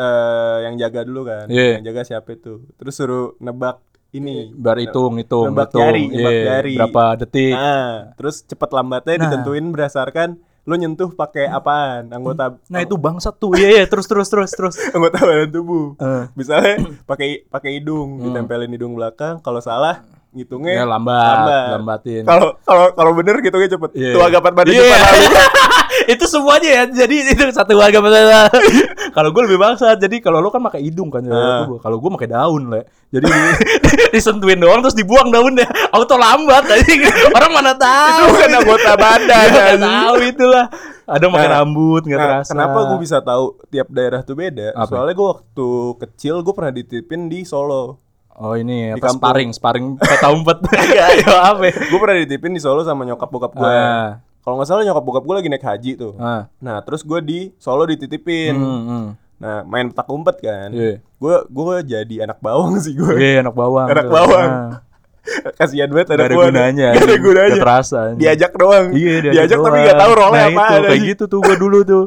eh yang jaga dulu kan, Iya. yang jaga siapa itu. Terus suruh nebak ini. Bar hitung, hitung, Nembak hitung. jari, nembak Iya, jari. Berapa detik. Nah, terus cepet lambatnya Nah. ditentuin berdasarkan lo nyentuh pakai apaan anggota Nah itu bangsat tuh. Iya, iya, terus terus terus terus. anggota badan tubuh. Eh. Misalnya pakai pakai hidung, ditempelin hidung belakang. Kalau salah ngitungnya Ya lambat, lambat. lambatin. Kalau kalau kalau bener ngitungnya cepet. Iya. Tuh agak pada Iya. cepat lalu. itu semuanya ya. Jadi itu satu warga masalah. kalau gue lebih bangsat. Jadi kalau lo kan pakai hidung kan. Ah. Kalau gue pakai daun le. Jadi di- disentuhin doang terus dibuang daunnya. Auto lambat aja. Orang mana tahu. Itu bukan anggota badan. Iya, nggak anjing. tahu itulah. Ada Nah, rambut nggak Nah, terasa. kenapa gue bisa tahu tiap daerah tuh beda? Apa? Soalnya gue waktu kecil gue pernah dititipin di Solo. Oh ini Di apa kampung. sparring, sparring peta umpet. Ayo apa? ya? gue pernah dititipin di Solo sama nyokap bokap gue. Ah, Kalau nggak salah nyokap bokap gue lagi naik haji tuh. ah. Nah terus gue di Solo dititipin. Hmm, hmm. Nah main petak umpet kan. Iya. Gue gue jadi anak bawang sih gue. Iya, anak bawang. Anak tuh. bawang. Ah. Kasihan banget Gak ada gua. gunanya. Gak ada gunanya. Nggak terasa. anjing. Diajak doang. Iya, diajak, tapi doang. gak tahu role nah, apa. itu, kayak gitu tuh gua dulu tuh.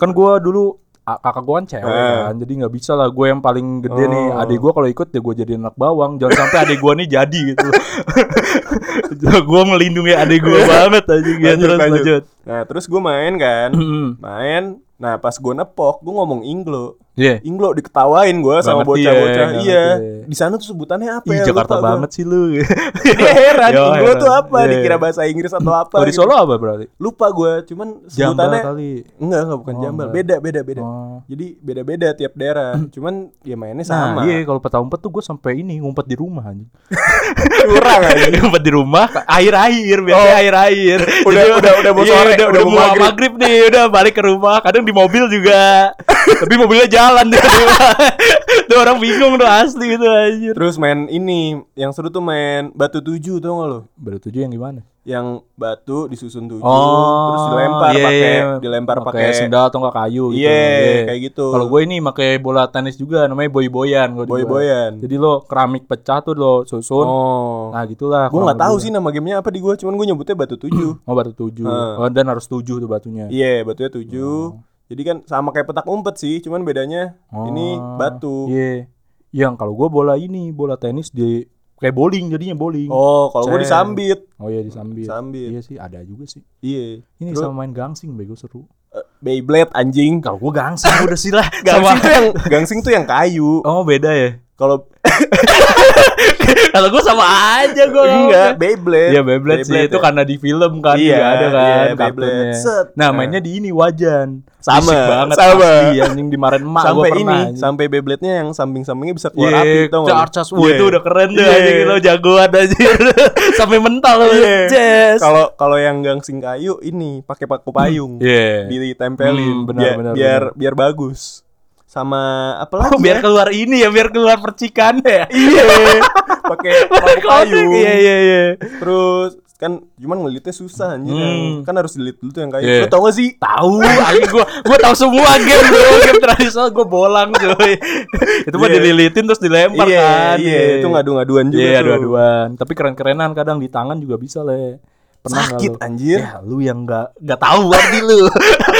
Kan gua dulu kakak gua kan cewek Ah. kan. Jadi nggak bisa lah gue yang paling gede nih. Oh. Adik gua kalau ikut ya gua jadi anak bawang. Jangan sampai adik gua nih jadi gitu. gua melindungi adik gua banget aja gitu. Lanjut, Terus lanjut. lanjut. Nah terus gue main kan. Hmm. main. Nah pas gue nepok gue ngomong Inglo. Iya. Inglo diketawain gue sama ya, bocah-bocah. nggak iya. ngerti. Di sana tuh sebutannya apa Ih, ya? Jakarta Lupa gua. banget sih lu. Dia heran Yo, Inglo heran. tuh apa? Iya. Dikira bahasa Inggris atau apa? Oh, di gitu. Solo apa berarti? Lupa gue. Cuman Jambal sebutannya kali. enggak enggak bukan Oh, jambal. Beda beda beda. Oh. Jadi beda-beda tiap daerah. Cuman ya mainnya Nah, sama. iya kalau peta umpet tuh gue sampai ini ngumpet di rumah anjing. Curang aja. ngumpet di rumah air-air biasanya Oh. air-air. Udah- Jadi- udah- udah mau iya, sore, udah, udah udah mau maghrib. maghrib nih, udah balik ke rumah. Kadang di mobil juga. Tapi mobilnya jalan deh. tuh orang bingung tuh asli itu anjir. Terus main ini yang seru tuh main batu tujuh tau gak lo? Baru tujuh yang gimana? Yang batu disusun tujuh, Oh, terus dilempar iya, pakai iya. dilempar Pakai sendal atau enggak kayu gitu. Iya, kayak gitu. Kalau gue ini pakai bola tenis juga namanya boy-boyan gua. boy-boyan. Jadi lo keramik pecah tuh lo susun. Oh. Nah, gitulah. gue nggak tahu sih nama gamenya apa di gue, cuman gue nyebutnya batu tujuh. Oh, batu tujuh. Ah. Oh, dan harus tujuh tuh batunya. Iya, batunya tujuh. Jadi kan sama kayak petak umpet sih, cuman bedanya ini Oh, batu. Iya. Yang kalau gua bola ini, bola tenis di kayak bowling jadinya bowling. Oh, kalau gue disambit. Oh iya disambit. Sambit. Iya sih, ada juga sih. Iya. Ini Terus, sama main gangsing bego seru. eh, Beyblade anjing. Kalau gua gangsing udah sih lah. Gangsing tuh yang gangsing tuh yang kayu. Oh, beda ya. Kalau Kalau gue sama aja gue. enggak Beyblade. Iya Beyblade, sih itu ya. karena di film kan Iya, juga ada kan iya. Beyblade. Set. Nah mainnya di ini wajan. Sama, Berisik banget sama. asli, anjing dimarahin emak sampai gua ini, pernah, anjing. sampai Beyblade-nya yang samping-sampingnya bisa keluar Iya, api tau lu? charge Wah Iya. itu udah keren deh Iya. anjing lo jagoan aja. Sampai mental lo. Iya. Jess. Kalau kalau yang gangsing kayu ini pakai paku payung. Iya. Ditempelin Hmm, benar, biar, benar, biar benar. biar bagus. Sama apa lagi? Oh, biar ya? keluar ini ya, biar keluar percikannya ya. Iya. pakai paku payung. Iya iya iya. Terus kan cuman ngelitnya susah anjir Hmm. kan harus dilit dulu tuh yang kayu. Iya. Lu tau gak sih? Tahu, anjing gua gua tahu semua game bro, game tradisional gua bolang cuy. itu mah Iya. dililitin terus dilempar iya, kan. iya, itu ngadu-ngaduan juga Iya, tuh. adu-aduan. Tapi keren-kerenan kadang di tangan juga bisa le. Pernah Sakit lu? anjir. Ya lu yang nggak nggak tahu berarti lu.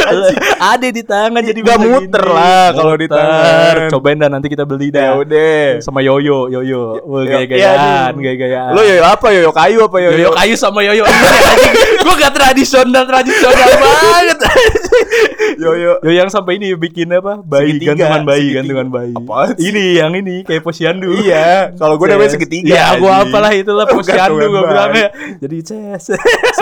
Ada di tangan jadi Nggak muter gini. lah kalau di tangan. Cobain dah nanti kita beli Ya dah. udah. Sama yoyo, yoyo. Wah, Ya- gaya-gayaan, iya, gaya-gayaan. Lo yoyo apa yoyo kayu apa yoyo? Yoyo kayu sama yoyo anjing. Gua gak tradisional tradisional banget. yoyo. Yoyo yang sampai ini bikin apa? Bayi Segitiga, gantungan bayi, segitiga. gantungan bayi. Sih? Ini yang ini kayak posyandu. Iya, kalau gue namanya segitiga. Iya, gua anjing. apalah itulah posyandu Gantungan gua bayi. bilangnya. Jadi ces.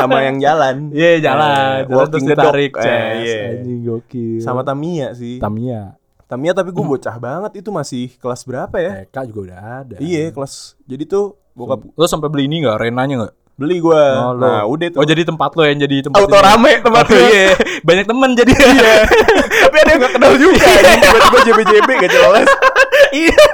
Sama yang jalan. Iya, jalan. Eh, Jalan walking terus the dog. ditarik Eh, iya. Anjing gokil. Sama Tamiya sih. Tamiya. Tamiya tapi gue bocah banget itu masih kelas berapa ya? TK juga udah ada. Iya, kelas. Jadi tuh bokap Lo sampai beli ini enggak? Renanya enggak? beli gue. Oh, lo. nah, udah tuh. Oh, jadi tempat lo yang jadi tempat auto ini. rame tempat Oh, iya. Banyak temen jadi. Iya. tapi ada yang gak kenal juga. anjing. Tiba-tiba JB-JB gak jelas. Iya.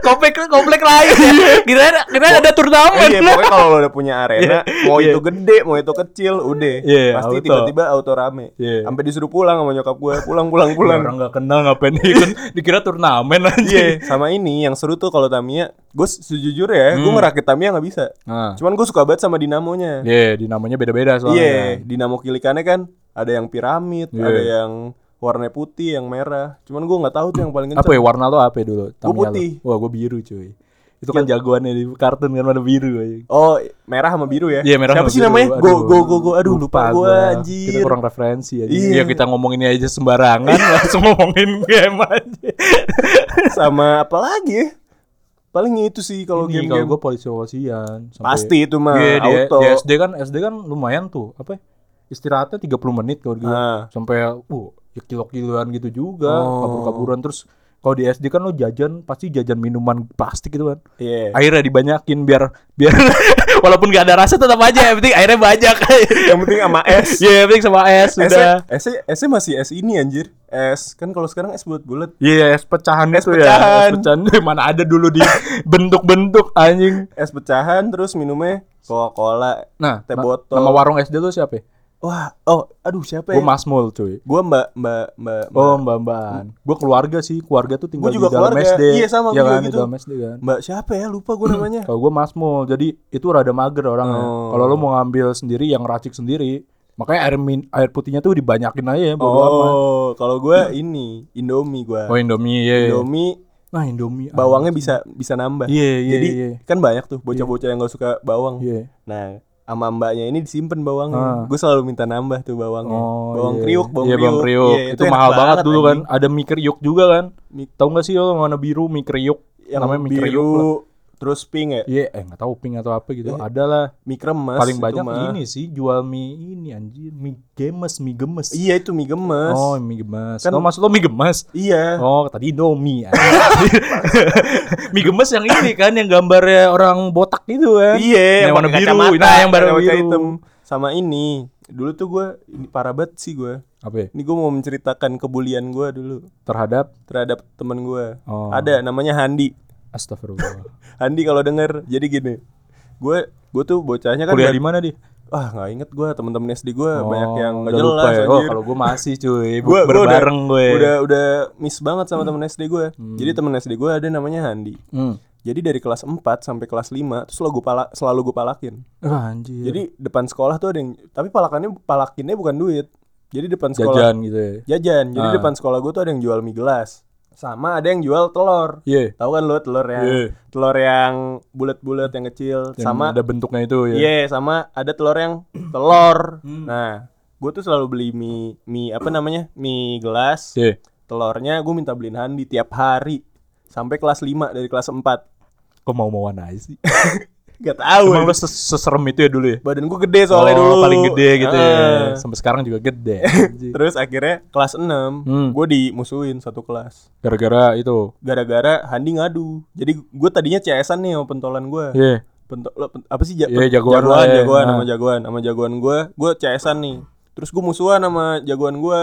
Komplek komplek lain. Kira kira ada turnamen. Iya, pokoknya kalau lo udah punya arena, mau Iya. itu gede, mau itu kecil, udah. Iya, Pasti auto. tiba-tiba auto rame. Iya. Sampai disuruh pulang sama nyokap gue, pulang pulang pulang. Orang nggak kenal ngapain ikut dikira turnamen aja. Iya, sama ini yang seru tuh kalau Tamiya, gue sejujurnya ya, gue Hmm. ngerakit Tamiya nggak bisa. Nah. Cuman gue suka banget sama dinamonya. Iya, dinamanya beda-beda soalnya. Iya, dinamo kilikannya kan ada yang piramid, Iya. ada yang warna putih, yang merah. Cuman gue nggak tahu tuh yang paling kenceng. Apa ya warna lo apa ya dulu? Lo? putih. Wah, gue biru cuy. Itu kan jagoannya di kartun kan warna biru aja. Oh, merah sama biru ya? Iya merah Siapa sama sih biru. namanya? Go go go go. Aduh lupa, gue gua. anjir. Kita kurang referensi aja. Iya. Iya. kita ngomongin aja sembarangan langsung ngomongin game aja. sama apa lagi ya? Paling itu sih kalau Ini, game-game. kalau gue polisi-polisian sampai- Pasti itu mah Iya, di, auto. di SD kan SD kan lumayan tuh apa ya, istirahatnya 30 menit kalau gitu Ah. sampai uh ya kilo-kiloan gitu juga Oh. kabur-kaburan terus kalau di SD kan lo jajan pasti jajan minuman plastik gitu kan Iya. airnya dibanyakin biar biar walaupun gak ada rasa tetap aja yang penting airnya banyak Yang penting sama es. Iya, yang penting sama es S udah S S masih es ini anjir. Es kan kalau sekarang es bulat-bulat. Iya, es pecahan Es itu pecahan. ya. Es pecahan mana ada dulu di bentuk-bentuk anjing. Es pecahan terus minumnya Coca-Cola. Nah, Teh botol. nama warung SD lu siapa ya? Wah, oh, aduh siapa Gue ya? Masmul cuy. Gua Mbak Mbak Mbak. Oh, Mbak, mbak-mbakan. Gue keluarga sih, keluarga tuh tinggal Gua juga di dalam keluarga. SD. Iya, sama, ya gua kan, gitu. dalam SD kan. Mbak siapa ya? Lupa gue namanya. Kalau gue Masmul, jadi itu rada mager orangnya. Oh. Kalau lo mau ngambil sendiri yang racik sendiri, makanya air min air putihnya tuh dibanyakin aja ya. Oh, kalau gua ini Indomie gua. Oh, Indomie, iya. Indomie Nah, Indomie. bawangnya bisa bisa nambah. Iya, iya, Jadi iya. kan banyak tuh bocah-bocah yang gak suka bawang. Iya. Nah, sama mbaknya ini disimpan bawangnya. Ah. Gue selalu minta nambah tuh bawangnya. Oh, bawang iya. kriuk, bawang iya, kriuk. bawang kriuk. Iya, itu, enak mahal banget, dulu kan. Ada mie kriuk juga kan. Mie- Tahu nggak sih lo warna biru mie kriuk? Yang Namanya mie kriuk. Terus pink ya. Iya, eh nggak tahu pink atau apa gitu. Ada lah. Mie kremes. Paling banyak mah. ini sih jual mie ini anjir, mie gemes, mie gemes. Iya itu mie gemes. Oh, mie gemes. Kan- oh, maksud lo mie gemes? Iya. Oh, tadi Indomie. anjir. mie gemes yang ini kan yang gambarnya orang botak itu kan. Iya, yang warna biru. kacamata, Nah, yang warna biru. hitam. Sama ini. Dulu tuh gue ini parah banget sih gue. Apa ya? Ini gue mau menceritakan kebulian gue dulu Terhadap terhadap temen gue. Oh. Ada namanya Handi. Astagfirullah. Handi kalau denger jadi gini. Gue gue tuh bocahnya kan Kuliah di mana di? ah nggak inget gue temen-temen SD gue banyak yang Oh, nggak jelas ya. Oh, kalau gue masih cuy. Gua berbareng gue. udah udah miss banget sama temen SD gue jadi temen SD gue ada namanya Handi Hmm. jadi dari kelas 4 sampai kelas 5 terus selalu gue pala, selalu gue palakin Wah, anjir. jadi depan sekolah tuh ada yang tapi palakannya palakinnya bukan duit jadi depan sekolah jajan gitu ya. jajan jadi Ah. depan sekolah gue tuh ada yang jual mie gelas sama ada yang jual telur Iya. tahu kan lo telur yang Iya. telur yang bulat-bulat yang kecil Yang sama ada bentuknya itu ya. Iya, sama ada telur yang telur. Hmm. Nah, gue tuh selalu beli mie, mie apa namanya? Mie gelas. Iya. Telurnya gue minta beliin Handi tiap hari. sampai kelas 5 dari kelas 4. Kok mau-mauan aja sih? Gak tahu. Emang lu ses- seserem itu ya dulu ya? Badan gue gede soalnya Oh, dulu. paling gede gitu ya. Ah. Sampai sekarang juga gede. Terus akhirnya kelas 6 Hmm. gue dimusuhin satu kelas. Gara-gara itu. Gara-gara Handi ngadu. Jadi gue tadinya CS-an nih sama pentolan gue. Iya. Pento- lo- pen- apa sih ja- Iya, pen- jagoan jagoan ya. jagoan Nah. sama jagoan sama jagoan gue gue CS-an nih terus gue musuhan sama jagoan gue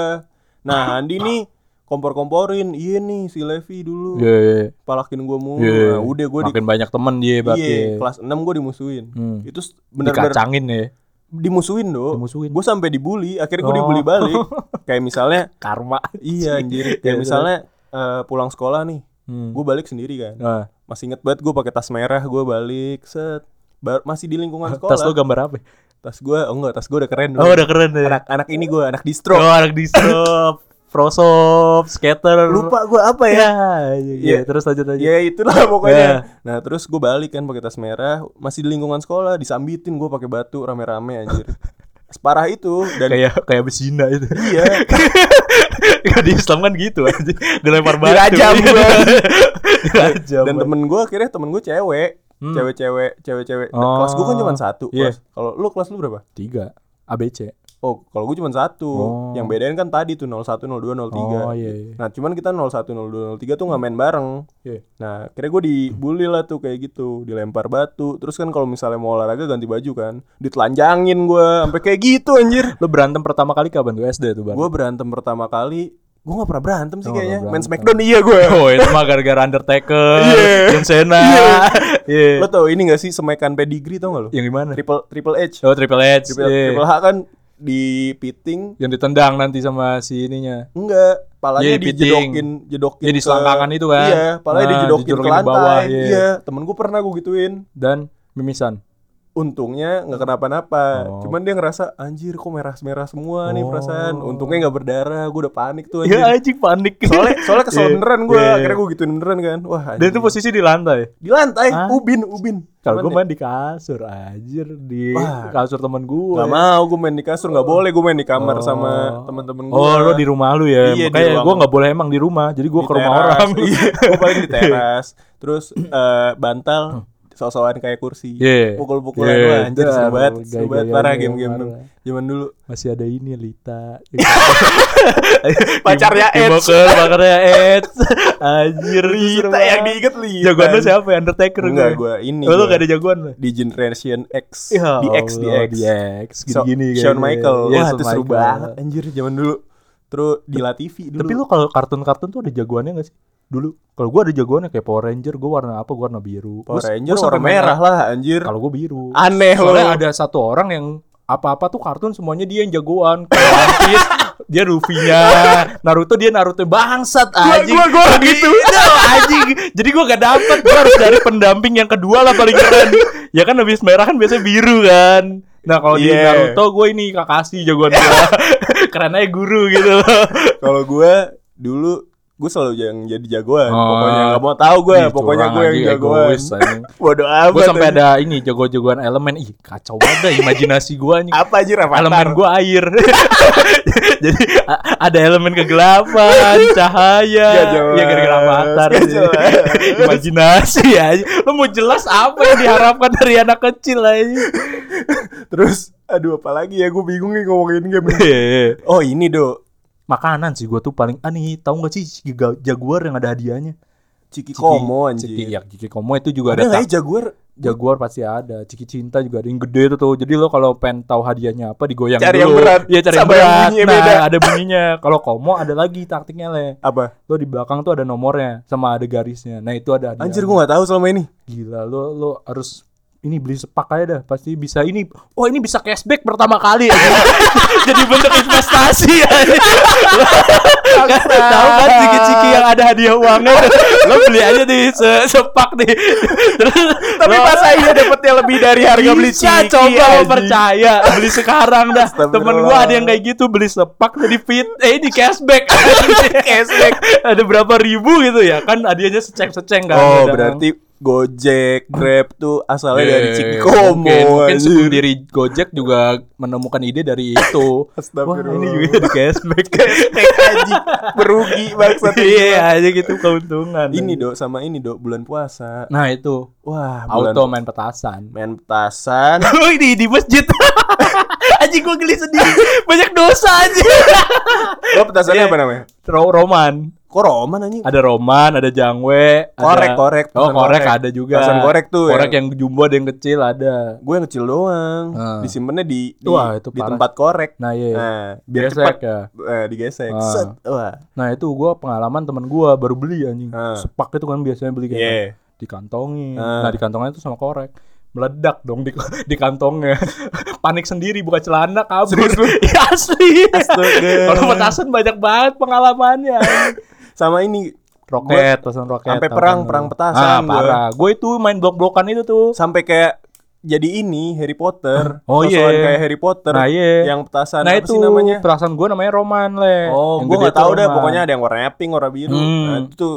nah Andi nih kompor-komporin iya nih si Levi dulu Iya, iya. palakin gue mulu Iya. nah, udah gue di Makin banyak temen dia berarti. iya, kelas 6 gue dimusuhin Hmm. itu bener-bener Dikacangin ya. dimusuhin do Dimusuhin. gue sampai dibully akhirnya gue Oh. dibully balik kayak misalnya Karma. iya anjir kayak Iya, misalnya eh, pulang sekolah nih Hmm. gue balik sendiri kan Nah, masih inget banget gue pakai tas merah gue balik set Bar- masih di lingkungan sekolah tas lu gambar apa? tas gue oh enggak tas gue udah keren. Oh, udah keren deh. anak anak ini gue anak distro Oh, anak distro, prosop, skater. lupa gue apa ya Ya, iya, Iya. terus lanjut aja. ya itulah pokoknya Ya. nah terus gue balik kan pakai tas merah masih di lingkungan sekolah disambitin gue pakai batu rame-rame anjir separah itu dan Kayak kayak besina itu. iya Kayak di Islam kan gitu aja. Dilempar batu. Dirajam gua. Dirajam. dan temen gue akhirnya temen gue cewek Hmm. cewek-cewek cewek-cewek Nah, Oh. kelas gue kan cuma satu Iya. kelas kalau lu kelas lu berapa tiga ABC. Oh kalau gue cuma satu Oh. yang bedain kan tadi tuh 01 02 03 Oh iya. iya. Nah cuman kita 01, 02, 03 tuh nggak main bareng Iya. Nah kira gue dibully lah tuh kayak gitu Dilempar batu Terus kan kalau misalnya mau olahraga ganti baju kan Ditelanjangin gue sampai kayak gitu anjir Lu berantem pertama kali kapan tuh SD tuh, Bang? Gue berantem pertama kali Gue gak pernah berantem sih Oh, kayaknya nggak Main berantem. Smackdown iya gue Oh, itu mah gara-gara Undertaker, Iya. John Cena. Iya. Lo tau ini gak sih semekan pedigree tau gak lo? Yang gimana? Triple, triple H Oh, Triple H. Triple, iya. triple H kan di piting Yang ditendang nanti sama si ininya. Enggak, palanya Iya, di piting. dijedokin, jedokin Iya, di ke- selangkangan itu kan. Iya, palanya Nah, dijedokin dijedokin ke lantai. bawah, iya. iya. temen gue pernah gue gituin. Dan mimisan. Untungnya nggak kenapa-napa. Oh. Cuman dia ngerasa anjir kok merah-merah semua nih Oh. perasaan. Untungnya nggak berdarah. Gue udah panik tuh anjir. Ya anjing panik. Soalnya soalnya kesel Iya, beneran gue. iya. Akhirnya gue gituin beneran kan. Wah, Dan anjir. itu posisi di lantai. di lantai, Hah? ubin, ubin. Kalau gue ya, main di kasur anjir di Wah. kasur teman gue. Gak mau gue main di kasur nggak boleh gue main di kamar Oh. sama temen-temen gue. Oh, lo di rumah lu ya. Iya, Makanya gue nggak boleh emang di rumah. Jadi gue ke rumah teras. orang. Iya, gue paling di teras. Terus eh, bantal sosokan kayak kursi. Iya. Pukul-pukulan Iya, wah anjir seru banget. Seru banget parah game-game. Zaman dulu. Masih ada ini Lita. Pacarnya. Eds. Pacarnya Eds. Anjir. Lita yang diinget Lita. Jagoan lu siapa ya? Undertaker Enggak, gue. gue ini. Oh, lu gak ada jagoan lu? di Generation X. Ya di X, di X. Di X. So- Gini-gini. Shawn. Michael. Wah, itu seru banget anjir zaman dulu. Terus di La TV dulu. Tapi lu kalau kartun-kartun tuh ada jagoannya gak sih? Dulu. Kalau gua ada jagoannya kayak Power Ranger, gua warna apa? Gua warna biru. Power Gua- Ranger gua warna merah lah anjir. Kalau gua biru. Aneh loh. Ada satu orang yang apa-apa tuh kartun semuanya dia yang jagoan. Kayak dia Luffy-nya. Naruto dia Naruto bangsat anjing. gua- gua gitu. Itu, anjing. Jadi gua gak dapet. Gua harus cari pendamping yang kedua lah paling keren. Ya kan habis merah kan biasanya biru kan. Nah kalau di Yeah. Naruto gue ini Kakashi jagoan gua. keren aja guru gitu loh. Kalau gue dulu gue selalu yang jadi jagoan. Oh. Pokoknya nggak mau tahu gue. Ih, Pokoknya gue yang jagoan. Bodoh amat. Gue sampai ada ini jago-jagoan elemen. Ih kacau banget dah imajinasi gue anjing. apa aja Rafathar? elemen gua air. Jadi a- ada elemen kegelapan, cahaya. Gak Ya gara-gara avatar. gak. Imajinasi ya. Lu mau jelas apa yang diharapkan dari anak kecil aja. Terus aduh apalagi ya gue bingung nih ngomongin game. ini. Hehehe. oh ini do Makanan sih gua tuh paling aneh. Tahu gak sih Jaguar yang ada hadiahnya? Ciki Ciki- Komo anjir. Ciki, ya, Ciki Komo itu juga ada ada. nggak ya Jaguar? Jaguar pasti ada. Ciki Cinta juga ada yang gede tuh tuh. Jadi lo kalau pengen tahu hadiahnya apa digoyang Cari dulu. yang berat. Iya cari yang Sama yang berat. bunyinya nah, beda. ada bunyinya. Kalau Komo ada lagi taktiknya le. Apa? Lo di belakang tuh ada nomornya sama ada garisnya. Nah itu ada. Anjir hadiahnya. gue nggak tahu selama ini. Gila lo lo harus ini beli sepak aja dah pasti bisa. Ini oh ini bisa cashback pertama kali. Jadi bentuk investasi ya. Tahu kan ciki-ciki yang ada hadiah uangnya? Lo beli aja di se sepak nih. Terus Tapi masa iya dapetnya lebih dari harga beli ciki? coba lo percaya. Beli sekarang dah. Temen gua ada yang kayak gitu beli sepak jadi fit. Eh ini cashback. Cashback. ada berapa ribu gitu ya? Kan hadiahnya seceng-seceng kan. Oh berarti Gojek, Grab tuh asalnya dari Eh, Cikomo. Mungkin, mungkin anjir. sebelum diri Gojek juga menemukan ide dari itu. Wah, ini juga di cashback. Anjing berugi bangsat Iya aja gitu keuntungan. Ini dok sama ini dok bulan puasa. Nah itu Wah, bulan auto main petasan. main petasan. Ini di masjid. Anjing gue geli sendiri. Banyak dosa aja. Lo petasannya Iya. apa namanya? Ro roman. Kok Roman anjing? Ada roman, ada jangwe, Korek, ada... korek, Oh, korek, korek. ada juga. Petasan korek tuh Korek yang- yang jumbo ada yang kecil ada. Gue yang kecil doang. Ah. Disimpannya di di, Wah, itu di parah. tempat korek. Nah, iya. Nah, biar Gesek cepat ya. eh, digesek. Ah. Set. Wah. Nah itu gua pengalaman temen gua baru beli anjing. Ah. Sepak itu kan biasanya beli kayak Iya. dikantongin. Ah. Nah dikantongnya itu sama korek. Meledak dong di, di kantongnya. Panik sendiri buka celana kabur. Serius? Iya asli. Kalau petasan banyak banget pengalamannya. Sama ini roket, petasan roket. sampai perang- perang petasan Ah, gua. parah. Gue itu main blok-blokan itu tuh. sampai kayak jadi ini Harry Potter. Oh, iya. kayak Harry Potter. Nah, iya. Yang petasan nah apa itu sih namanya? petasan gue namanya Roman le. Oh, gue nggak tahu dah. Roman. Pokoknya ada yang warna pink, warna biru. Hmm. Nah, itu tuh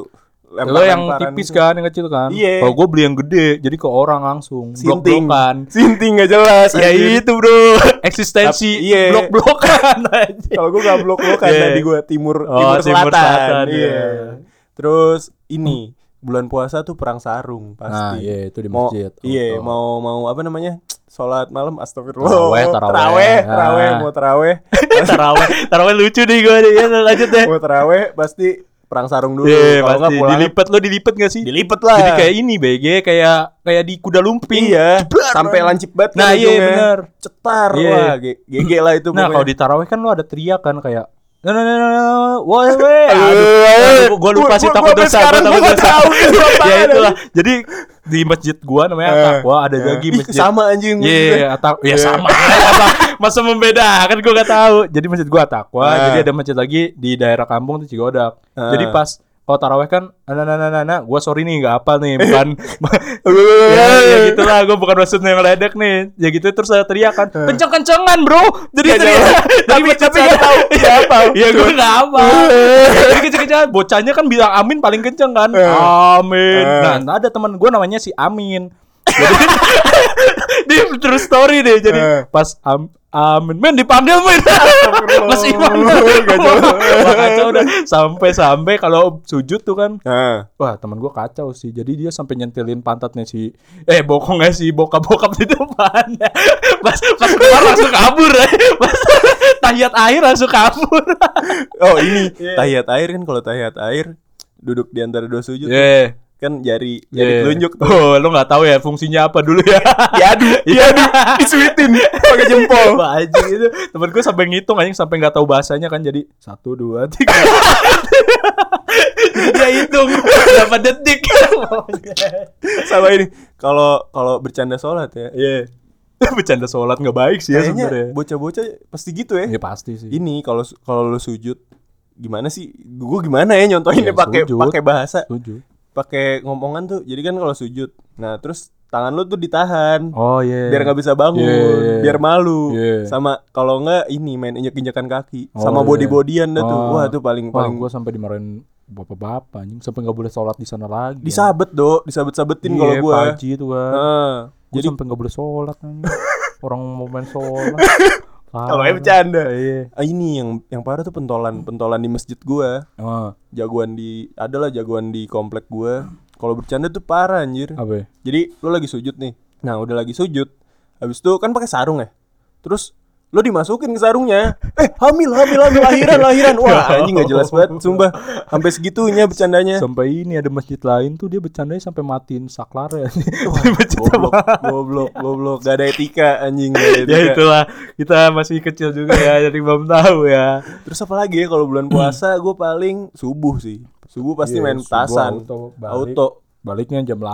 Lo yang tipis gitu. kan, yang kecil kan? Iya. Kalau gue beli yang gede, jadi ke orang langsung. Sinting. Blok-blokan. Sinting gak jelas. Ya itu bro, eksistensi iya. blok-blokan aja. Kalau gue gak blok lo kan Iya. tadi gue timur Oh, timur timur selatan. selatan, Iya. iya. Terus ini bulan puasa tuh perang sarung Nah, pasti. iya itu di mau masjid. iya Auto. mau mau apa namanya sholat malam astagfirullah Taraweh, taraweh. taraweh Ah. taraweh mau taraweh taraweh, taraweh lucu nih gue nih. Ya, lanjut deh. mau taraweh pasti perang sarung dulu Iya, kalau nggak pasti. pulang Dilipet lo dilipet gak sih? dilipet lah Jadi kayak ini BG, kayak kayak di kuda lumping. iya Jeblar, sampai kan. lancip banget Nah, kan iya, ujungnya. bener. cetar Iya. wah G- GG lah itu Nah, kalau di taraweh kan lo ada teriakan kayak Nah, nah, nah, nah, nah, woi, woi, Aduh, gue lupa sih takut dosa, gue takut dosa. ya itulah. Jadi di masjid gua namanya Eh, Atakwa ada eh. lagi Ih, masjid. sama anjing Iya, atau ya Iya. sama apa masa membedakan gua gak tahu. Jadi masjid gua Atakwa, jadi ada masjid lagi di daerah kampung tuh Cigodak. Jadi pas kalau taraweh kan, nah nah nah nah, nah gua sorry nih nggak apa nih, bukan Iya, ya, ya gitulah, gua bukan maksudnya ngeledek nih. Ya gitu terus ada teriakan, kenceng-kencengan bro. Jadi Ya, teriak, Tapi- tapi nggak tahu dia apa. Iya gua nggak apa. Jadi kenceng-kencengan, bocahnya kan bilang amin paling kenceng kan. Amin. Nah, ada teman gua namanya si Amin. Jadi dia terus story deh. Jadi Eh. pas am, Amin, men dipanggil men. Mas Imam. Kacau. Wah, kacau udah. Sampai-sampai kalau sujud tuh kan. Nah, Wah teman gua kacau sih. Jadi dia sampai nyentilin pantatnya si eh bokongnya si bokap-bokap di depannya. Pas pas keluar langsung kabur ya. Pas tahiyat air langsung kabur. oh ini Iya. tahiyat air kan kalau tahiyat air duduk di antara dua sujud Yeah. kan jari Yeah. jari telunjuk tuh. Oh, lo nggak tahu ya fungsinya apa dulu ya? diadu diadu disuitin pakai jempol. Wah, anjing itu temen gue sampai ngitung anjing sampai nggak tahu bahasanya kan jadi satu dua tiga. Dia hitung berapa detik. Sama ini kalau kalau bercanda sholat ya. Iya. Bercanda sholat nggak baik sih ya sebenarnya. bocah-bocah pasti gitu ya. Ya pasti sih. Ini kalau kalau lu sujud gimana sih? Gue gimana ya nyontohinnya Iya, pakai sujud. pakai bahasa? setuju pakai ngomongan tuh jadi kan kalau sujud nah terus tangan lu tuh ditahan oh iya biar nggak bisa bangun Iya, iya, iya. biar malu Iya. sama kalau nggak ini main injek injekan kaki Oh, sama iya. body bodyan dah tuh Oh. wah tuh paling Wah, paling gue sampai dimarahin bapak-bapak anjing sampai nggak boleh sholat di sana lagi. disabet do disabet sabetin kalau Iya, gua Paji itu kan. Heeh. Gue jadi sampai nggak boleh sholat. Orang mau main sholat. kalau kayak bercanda. Iya. Ah, ini yang yang parah tuh pentolan pentolan di masjid gua. Oh, jagoan di adalah jagoan di komplek gua. Kalau bercanda tuh parah anjir. Apa ya? jadi lu lagi sujud nih. Nah udah lagi sujud habis itu kan pakai sarung ya. Terus lu dimasukin ke sarungnya. Eh hamil hamil hamil lahiran lahiran. Wah anjing gak jelas banget sumpah. Sampai segitunya bercandanya. Sampai ini ada masjid lain tuh dia bercandanya sampai matiin saklarnya. Wah, goblok goblok goblok. Gak ada etika anjing gak ada etika. ya itulah kita masih kecil juga ya jadi belum tahu ya. terus apa lagi ya kalau bulan puasa gue paling subuh sih. Subuh pasti Iya, main petasan. auto, balik. auto Baliknya jam 8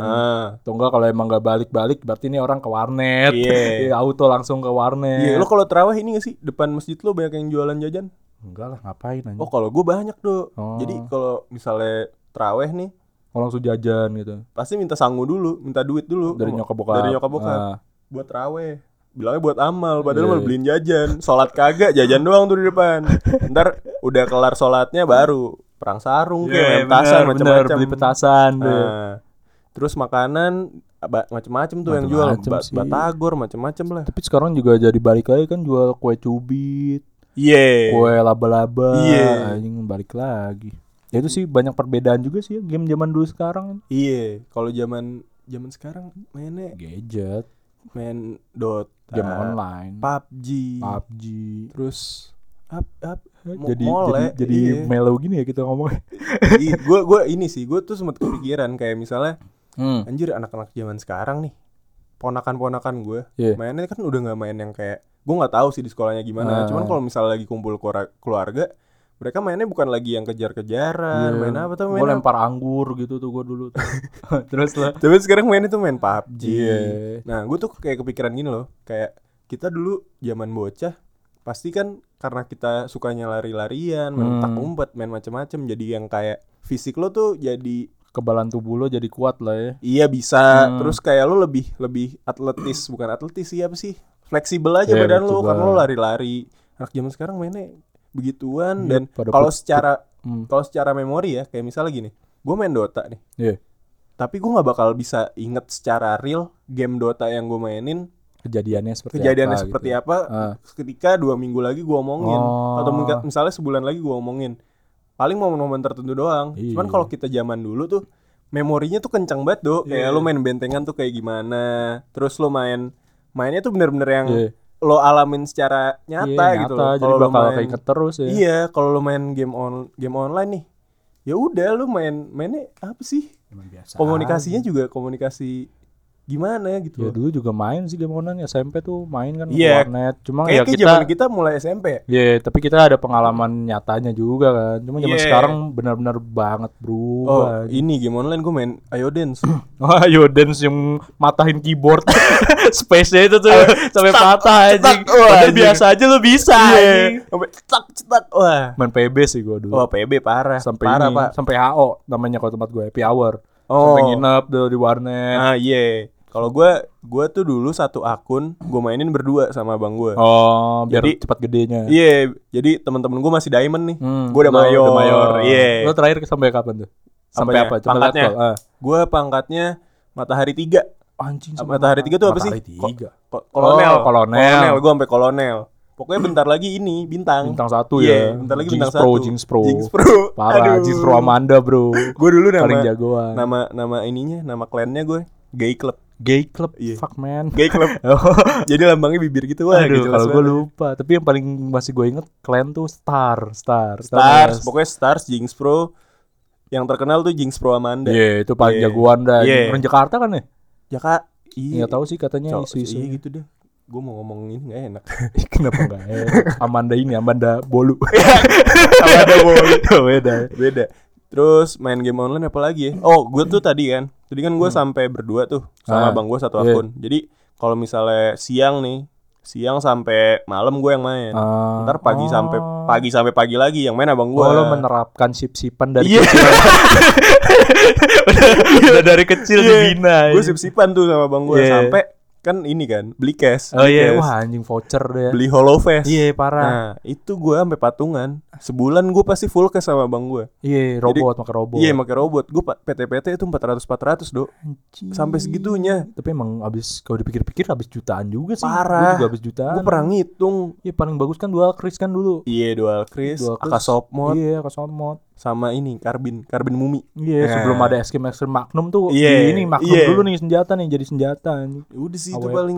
ah Atau enggak kalau emang gak balik-balik berarti ini orang ke warnet. Iya. Iya, auto langsung ke warnet. iya lo kalau terawih ini gak sih depan masjid lo banyak yang jualan jajan Enggak lah, ngapain aja. oh kalau gue banyak tuh Oh. jadi kalau misalnya terawih nih Oh, langsung jajan gitu. pasti minta sangu dulu minta duit dulu Dari nyokap bokap. dari nyokap bokap Ah. buat terawih bilangnya buat amal padahal Iya. malah beliin jajan sholat kagak jajan doang tuh di depan ntar udah kelar sholatnya baru perang sarung kayak main petasan Iya, bener, macam-macam beli petasan tuh. Nah, Terus makanan macem-macem tuh yang jual Macem-macem ba- sih. batagor macem-macem lah. Tapi sekarang juga jadi balik lagi kan jual kue cubit, Iya. kue laba-laba, Iya. anjing balik lagi. Ya itu sih banyak perbedaan juga sih ya, game zaman dulu sekarang. Iya, kalau zaman zaman sekarang mainnya Gadget, main Dota, game online, PUBG, PUBG. terus up up jadi mole, jadi jadi iya. mellow gini ya kita ngomong. gue gue ini sih gue tuh sempet kepikiran kayak misalnya Hmm. anjir anak-anak zaman sekarang nih ponakan-ponakan gue Iya. mainnya kan udah nggak main yang kayak gue nggak tahu sih di sekolahnya gimana Ah. cuman kalau misalnya lagi kumpul keluar- keluarga mereka mainnya bukan lagi yang kejar-kejaran main apa tuh Gue main? Iya. lempar anggur gitu tuh gue dulu tuh. Terus lah. tapi sekarang mainnya tuh main PUBG Iya. nah gue tuh kayak kepikiran gini loh kayak kita dulu zaman bocah pasti kan karena kita sukanya lari-larian main Hmm. petak umpet main macem-macem jadi yang kayak fisik lo tuh jadi Kebalan tubuh lo jadi kuat lah ya. Iya bisa. Hmm. Terus kayak lu lebih lebih atletis, bukan atletis sih apa sih? Fleksibel aja Iya, badan fleksibel. karena lu lari-lari. Anak zaman sekarang mainnya begituan Iya, dan kalau secara Hmm. kalau secara memori ya kayak misalnya gini. Gue main Dota nih. Iya. Tapi gue nggak bakal bisa inget secara real game Dota yang gue mainin Kejadiannya seperti kejadiannya apa seperti gitu. apa Ah. ketika dua minggu lagi gue omongin Oh. atau mungkin- misalnya sebulan lagi gue omongin paling momen-momen tertentu doang cuman Iya. kalau kita zaman dulu tuh memorinya tuh kencang banget do kayak Iya. lu main bentengan tuh kayak gimana terus lu main mainnya tuh bener-bener yang Iya. lo alamin secara nyata, Iya, gitu nyata, loh jadi kalau bakal main keinget terus ya. iya kalau lu main game on game online nih ya udah lu main mainnya apa sih komunikasinya juga komunikasi gimana Ya gitu dulu juga main sih game online SMP tuh main kan Iya. warnet. Cuma kayak ya kita zaman kita mulai SMP ya Ya, tapi kita ada pengalaman nyatanya juga kan. Cuma zaman Iya. sekarang benar-benar banget Oh, berubah. ini game online gue main Ayo Dance. Wah, yo dance yang matahin keyboard. Space-nya itu tuh sampai cetak, patah anjing. biasa aja lu bisa anjing. Sampai cetak cetak. Wah. Main PB sih gua dulu. Wah, PB parah. sampai parah, ini, Pak. sampai HO namanya kalau tempat gue happy hour. Oh. Sampai nginep di warnet. Ah, iya. Kalau gua gua tuh dulu satu akun gue mainin berdua sama abang gua. Oh, biar Jadi- cepat gedenya. Iya, jadi teman-teman gue masih diamond nih. Hmm, Gue udah mayor. udah mayor. Iya. Lo terakhir sampai kapan tuh? Sampai Apanya? apa? Coba Pangkatnya? Ah. Gue pangkatnya matahari tiga. Anjing Matahari tiga tuh apa sih? Matahari tiga. Ko- kolonel. Oh, kolonel. Gue sampai kolonel. Pokoknya bentar lagi ini bintang. Bintang satu Iya, ya. bentar lagi Jinx bintang Pro, satu. Jinx Pro. Jinx Pro. Parah, Aduh. Jinx Pro Amanda bro. Gue dulu nama Paling jagoan. nama nama ininya, nama klannya gue Gay Club. Gay Club, Iya. fuck man. Gay Club. Jadi lambangnya bibir gitu wah. Aduh, gak jelas kalau gue lupa. Tapi yang paling masih gue inget klan tuh Star, Star, Stars, Mas. pokoknya Stars, Jinx Pro. Yang terkenal tuh Jinx Pro Amanda. Iya, itu paling Iya. jagoan dah. Iya. Orang Jakarta kan ya? Kak, iya. Nggak tahu sih katanya isu-isu. Iya gitu deh. Gue mau ngomong ini gak enak. Kenapa enggak enak? Amanda ini, Amanda Bolu. Amanda Bolu. Beda. Beda. Terus main game online apa lagi ya? Oh, gue tuh tadi kan. Tadi kan gue sampai berdua tuh sama Hmm. Ah, abang gue satu iya. akun. Jadi kalau misalnya siang nih, siang sampai malam gue yang main. Ah, Ntar pagi oh. sampai pagi sampai pagi lagi yang main abang gue. Oh, lo menerapkan sip-sipan dari Iya. kecil. Udah dari kecil dibina. Gue sip-sipan tuh sama abang gue Iya. sampai kan ini kan beli cash. Oh beli iya, cash. wah anjing voucher deh. beli hollow face. Iya, parah. Nah, itu gue sampai patungan. Sebulan gue pasti full cash sama abang gue. Iya, robot pakai robot. Iya, pakai robot. Gue PT-PT itu 400 400, Dok. Anjing. Sampai segitunya. Tapi emang abis kalau dipikir-pikir habis jutaan juga sih. Parah. Gua juga habis jutaan. Gue pernah ngitung. Iya paling bagus kan dual Kris kan dulu. Iya, dual Chris, Dual AK Soft Mode, Iya, Akasop mod. Sama ini Karbin, Karbin Mumi. Iya, Nah. sebelum ada Eskim Extreme Magnum tuh Iya, ini Magnum iya. dulu nih senjata nih jadi senjata anjing. Udah sih itu paling.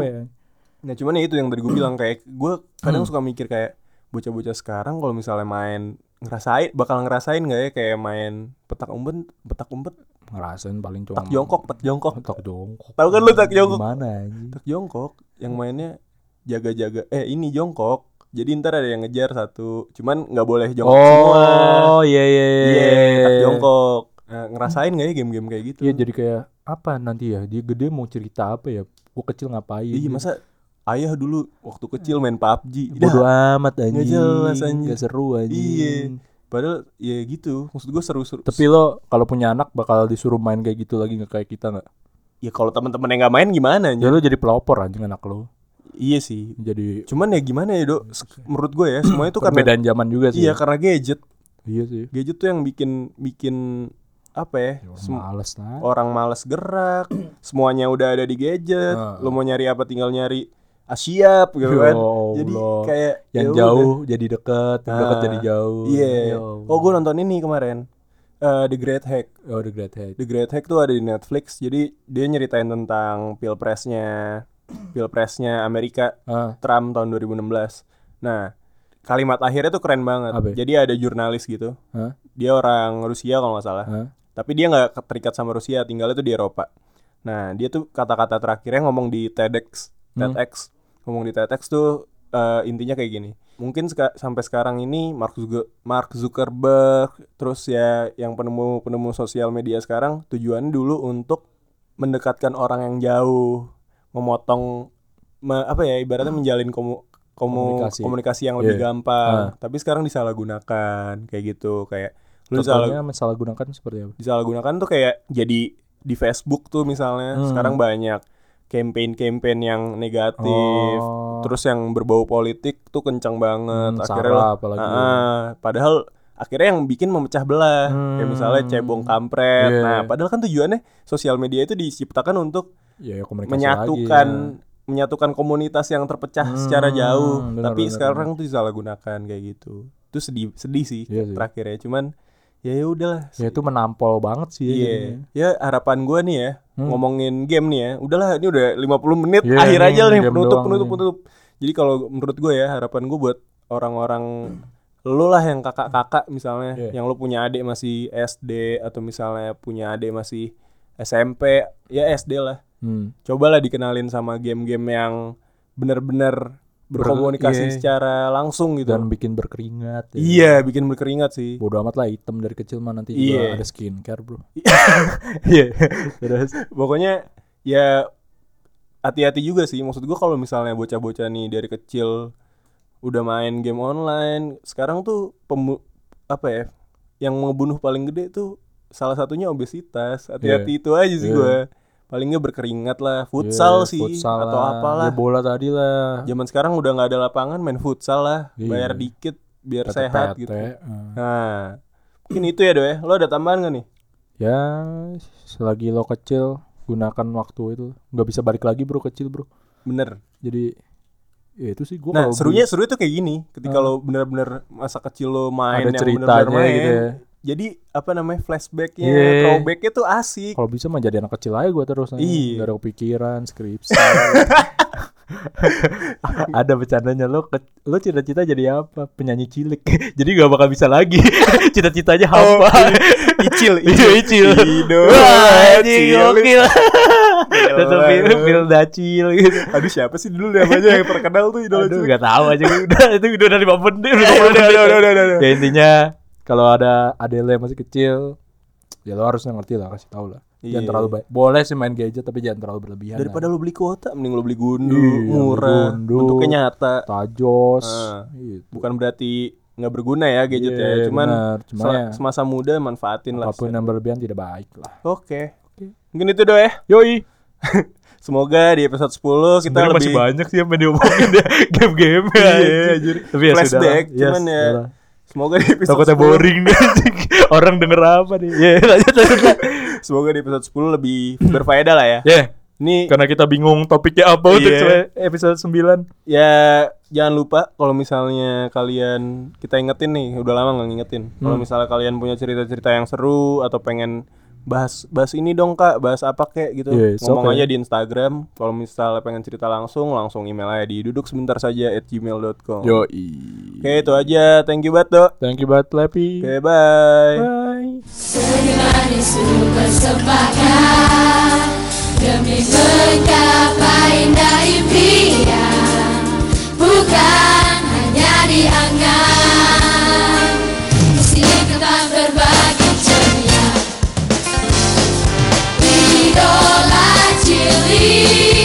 Nah, cuman ya itu yang tadi gue bilang kayak gue kadang Hmm. suka mikir kayak bocah-bocah sekarang kalau misalnya main ngerasain bakal ngerasain nggak ya kayak main petak umpet, petak umpet, Ngerasain paling cuma tak jongkok, tak jongkok. Tak jongkok. Tahu kan lu tak jongkok? Anjing? Tak jongkok yang mainnya jaga-jaga eh ini jongkok. Jadi ntar ada yang ngejar satu, cuman nggak boleh jongkok semua. Oh, iya iya iya. Iya, tak jongkok. Nah, ngerasain nggak ya game-game kayak gitu? Iya, jadi kayak apa nanti ya? Dia gede mau cerita apa ya? Gua kecil ngapain? Iya, masa ayah dulu waktu kecil main PUBG. bodo Dah, amat anjing. Nggak jelas, anjing. Nggak seru anjing. Iya. Padahal ya gitu. Maksud gue seru-seru. Tapi lo kalau punya anak bakal disuruh main kayak gitu lagi nggak kayak kita nggak? ya kalau teman-teman yang nggak main gimana Ya lo jadi pelopor anjing anak lo. Iya sih. Jadi Cuman ya gimana ya, Dok? Menurut gue ya, semua itu karena perbedaan zaman juga sih. Iya, karena gadget. Iya sih. Gadget tuh yang bikin bikin apa ya? sem- Males lah. orang males gerak, semuanya udah ada di gadget. Ah. Lu mau nyari apa tinggal nyari Asiap gitu Ya kan. Allah. Jadi kayak Yang ya jauh udah. jadi deket, yang deket Ah, jadi jauh. Iya. Ya Allah. Oh, gue nonton ini kemarin. Eh, The Great Hack. Oh, The Great Head. The Great Hack tuh ada di Netflix. Jadi dia nyeritain tentang pilpresnya pilpresnya Amerika Ah, Trump tahun 2016. Nah, kalimat akhirnya tuh keren banget. Jadi ada jurnalis gitu. Hah? Dia orang Rusia kalau nggak salah. Hah? Tapi dia nggak terikat sama Rusia, tinggalnya tuh di Eropa. Nah, dia tuh kata-kata terakhirnya ngomong di TEDx, Hmm. TEDx. Ngomong di TEDx tuh eh, intinya kayak gini. Mungkin seka- sampai sekarang ini Mark, Zuge- Mark Zuckerberg terus ya yang penemu-penemu sosial media sekarang tujuannya dulu untuk mendekatkan orang yang jauh, memotong me- apa ya ibaratnya menjalin komu, komu- Komunikasi. komunikasi. yang lebih Iya. gampang. Tapi sekarang disalahgunakan kayak gitu kayak lu salah Contohnya masalah gunakan seperti apa? disalahgunakan tuh kayak jadi di Facebook tuh misalnya Hmm. sekarang banyak campaign-campaign yang negatif Oh. terus yang berbau politik tuh kencang banget Hmm, akhirnya Sarah lo- apalagi. Ah. padahal akhirnya yang bikin memecah belah kayak Hmm. misalnya cebong kampret Iya. nah padahal kan tujuannya sosial media itu diciptakan untuk Ya, ya komunikasi menyatukan lagi, ya. menyatukan komunitas yang terpecah Hmm, secara jauh benar, tapi benar, sekarang tuh disalahgunakan kayak gitu itu sedih sedih sih Iya sih. terakhirnya cuman ya ya udahlah Ya itu menampol banget sih ya Iya. Ya harapan gua nih ya Hmm. ngomongin game nih ya. Udahlah ini udah 50 menit Iya, akhir aja nih penutup penutup nih. penutup. Jadi kalau menurut gue ya harapan gue buat orang-orang lu lah yang kakak-kakak misalnya Iya. yang lu punya adik masih SD atau misalnya punya adik masih SMP ya SD lah. Hmm. Cobalah dikenalin sama game-game yang benar-benar berkomunikasi iya. secara langsung gitu. Dan bikin berkeringat. ya. iya, bikin berkeringat sih. Bodoh amat lah hitam dari kecil mah nanti Iya. juga ada skincare bro. Iya. Terus pokoknya ya hati-hati juga sih maksud gua kalau misalnya bocah-bocah nih dari kecil udah main game online sekarang tuh pemu apa ya yang ngebunuh paling gede tuh salah satunya obesitas hati-hati itu aja sih Iya. gua paling nggak berkeringat lah futsal Iya, sih futsal atau lah. apalah Ya, bola tadi lah. zaman sekarang udah nggak ada lapangan main futsal lah Iya. bayar dikit biar sehat gitu eh. nah mungkin itu ya doy lo ada tambahan gak nih Ya selagi lo kecil gunakan waktu itu nggak bisa balik lagi bro kecil bro. bener Jadi ya itu sih gua Nah, serunya seru tuh kayak gini, ketika Ah. lo bener-bener masa kecil lo main Ada yang ceritanya bener-bener main. gitu ya. Jadi apa namanya flashbacknya, Iya. throwbacknya tuh asik. kalau bisa mah jadi anak kecil aja gua terus. Iya. Gak ada kepikiran skripsi. ada bercandanya lo ke, lo cita-cita jadi apa penyanyi cilik jadi gak bakal bisa lagi cita-citanya Oh, hampa Icil, Iya, icil. Ido. Wah, gokil. Tetep film film dacil gitu. Aduh siapa sih dulu namanya yang terkenal tuh idola Aduh, cilik? gak tahu aja udah itu udah dari 5 menit. Udah, udah, udah, udah, udah, udah. Ya intinya kalau ada adele yang masih kecil ya lo harusnya ngerti lah kasih tahu lah. Jangan Iya. terlalu baik. Boleh sih main gadget tapi jangan terlalu berlebihan. Daripada lo beli kuota, mending lo beli gundu, Iya, murah, gundu. bentuknya nyata. lah. tajos. Ah. Gitu. Bukan berarti nggak berguna ya gadget Iya, ya, cuman benar. Cuma sel- ya, semasa muda manfaatin lah. apa pun yang berlebihan tidak baik lah. Oke. Mungkin itu doh ya. Yoi. Semoga di episode 10 kita Sebenarnya lebih masih banyak sih yang diomongin ya game-game Iya, anjing. anjir. Tapi ya Flashback, sudah. cuman ya. Semoga di episode Takutnya 10 boring nih. Orang denger apa nih? Ya, lanjut lanjut. lah. Semoga di episode 10 lebih berfaedah lah ya. Ya, Ini karena kita bingung topiknya apa untuk Iya. episode 9. ya jangan lupa kalau misalnya kalian kita ingetin nih, udah lama nggak ngingetin. Kalau Hmm. misalnya kalian punya cerita-cerita yang seru atau pengen bahas bahas ini dong kak. Bahas apa kek gitu. Yeah, ngomong okay. aja ya? di Instagram. Kalau misalnya pengen cerita langsung langsung email aja di duduk sebentar saja at gmail.com yo oke okay, itu aja. Thank you banget dok. Thank you banget Lepi. Oke okay, bye. Bye bukan hanya dianggap all my till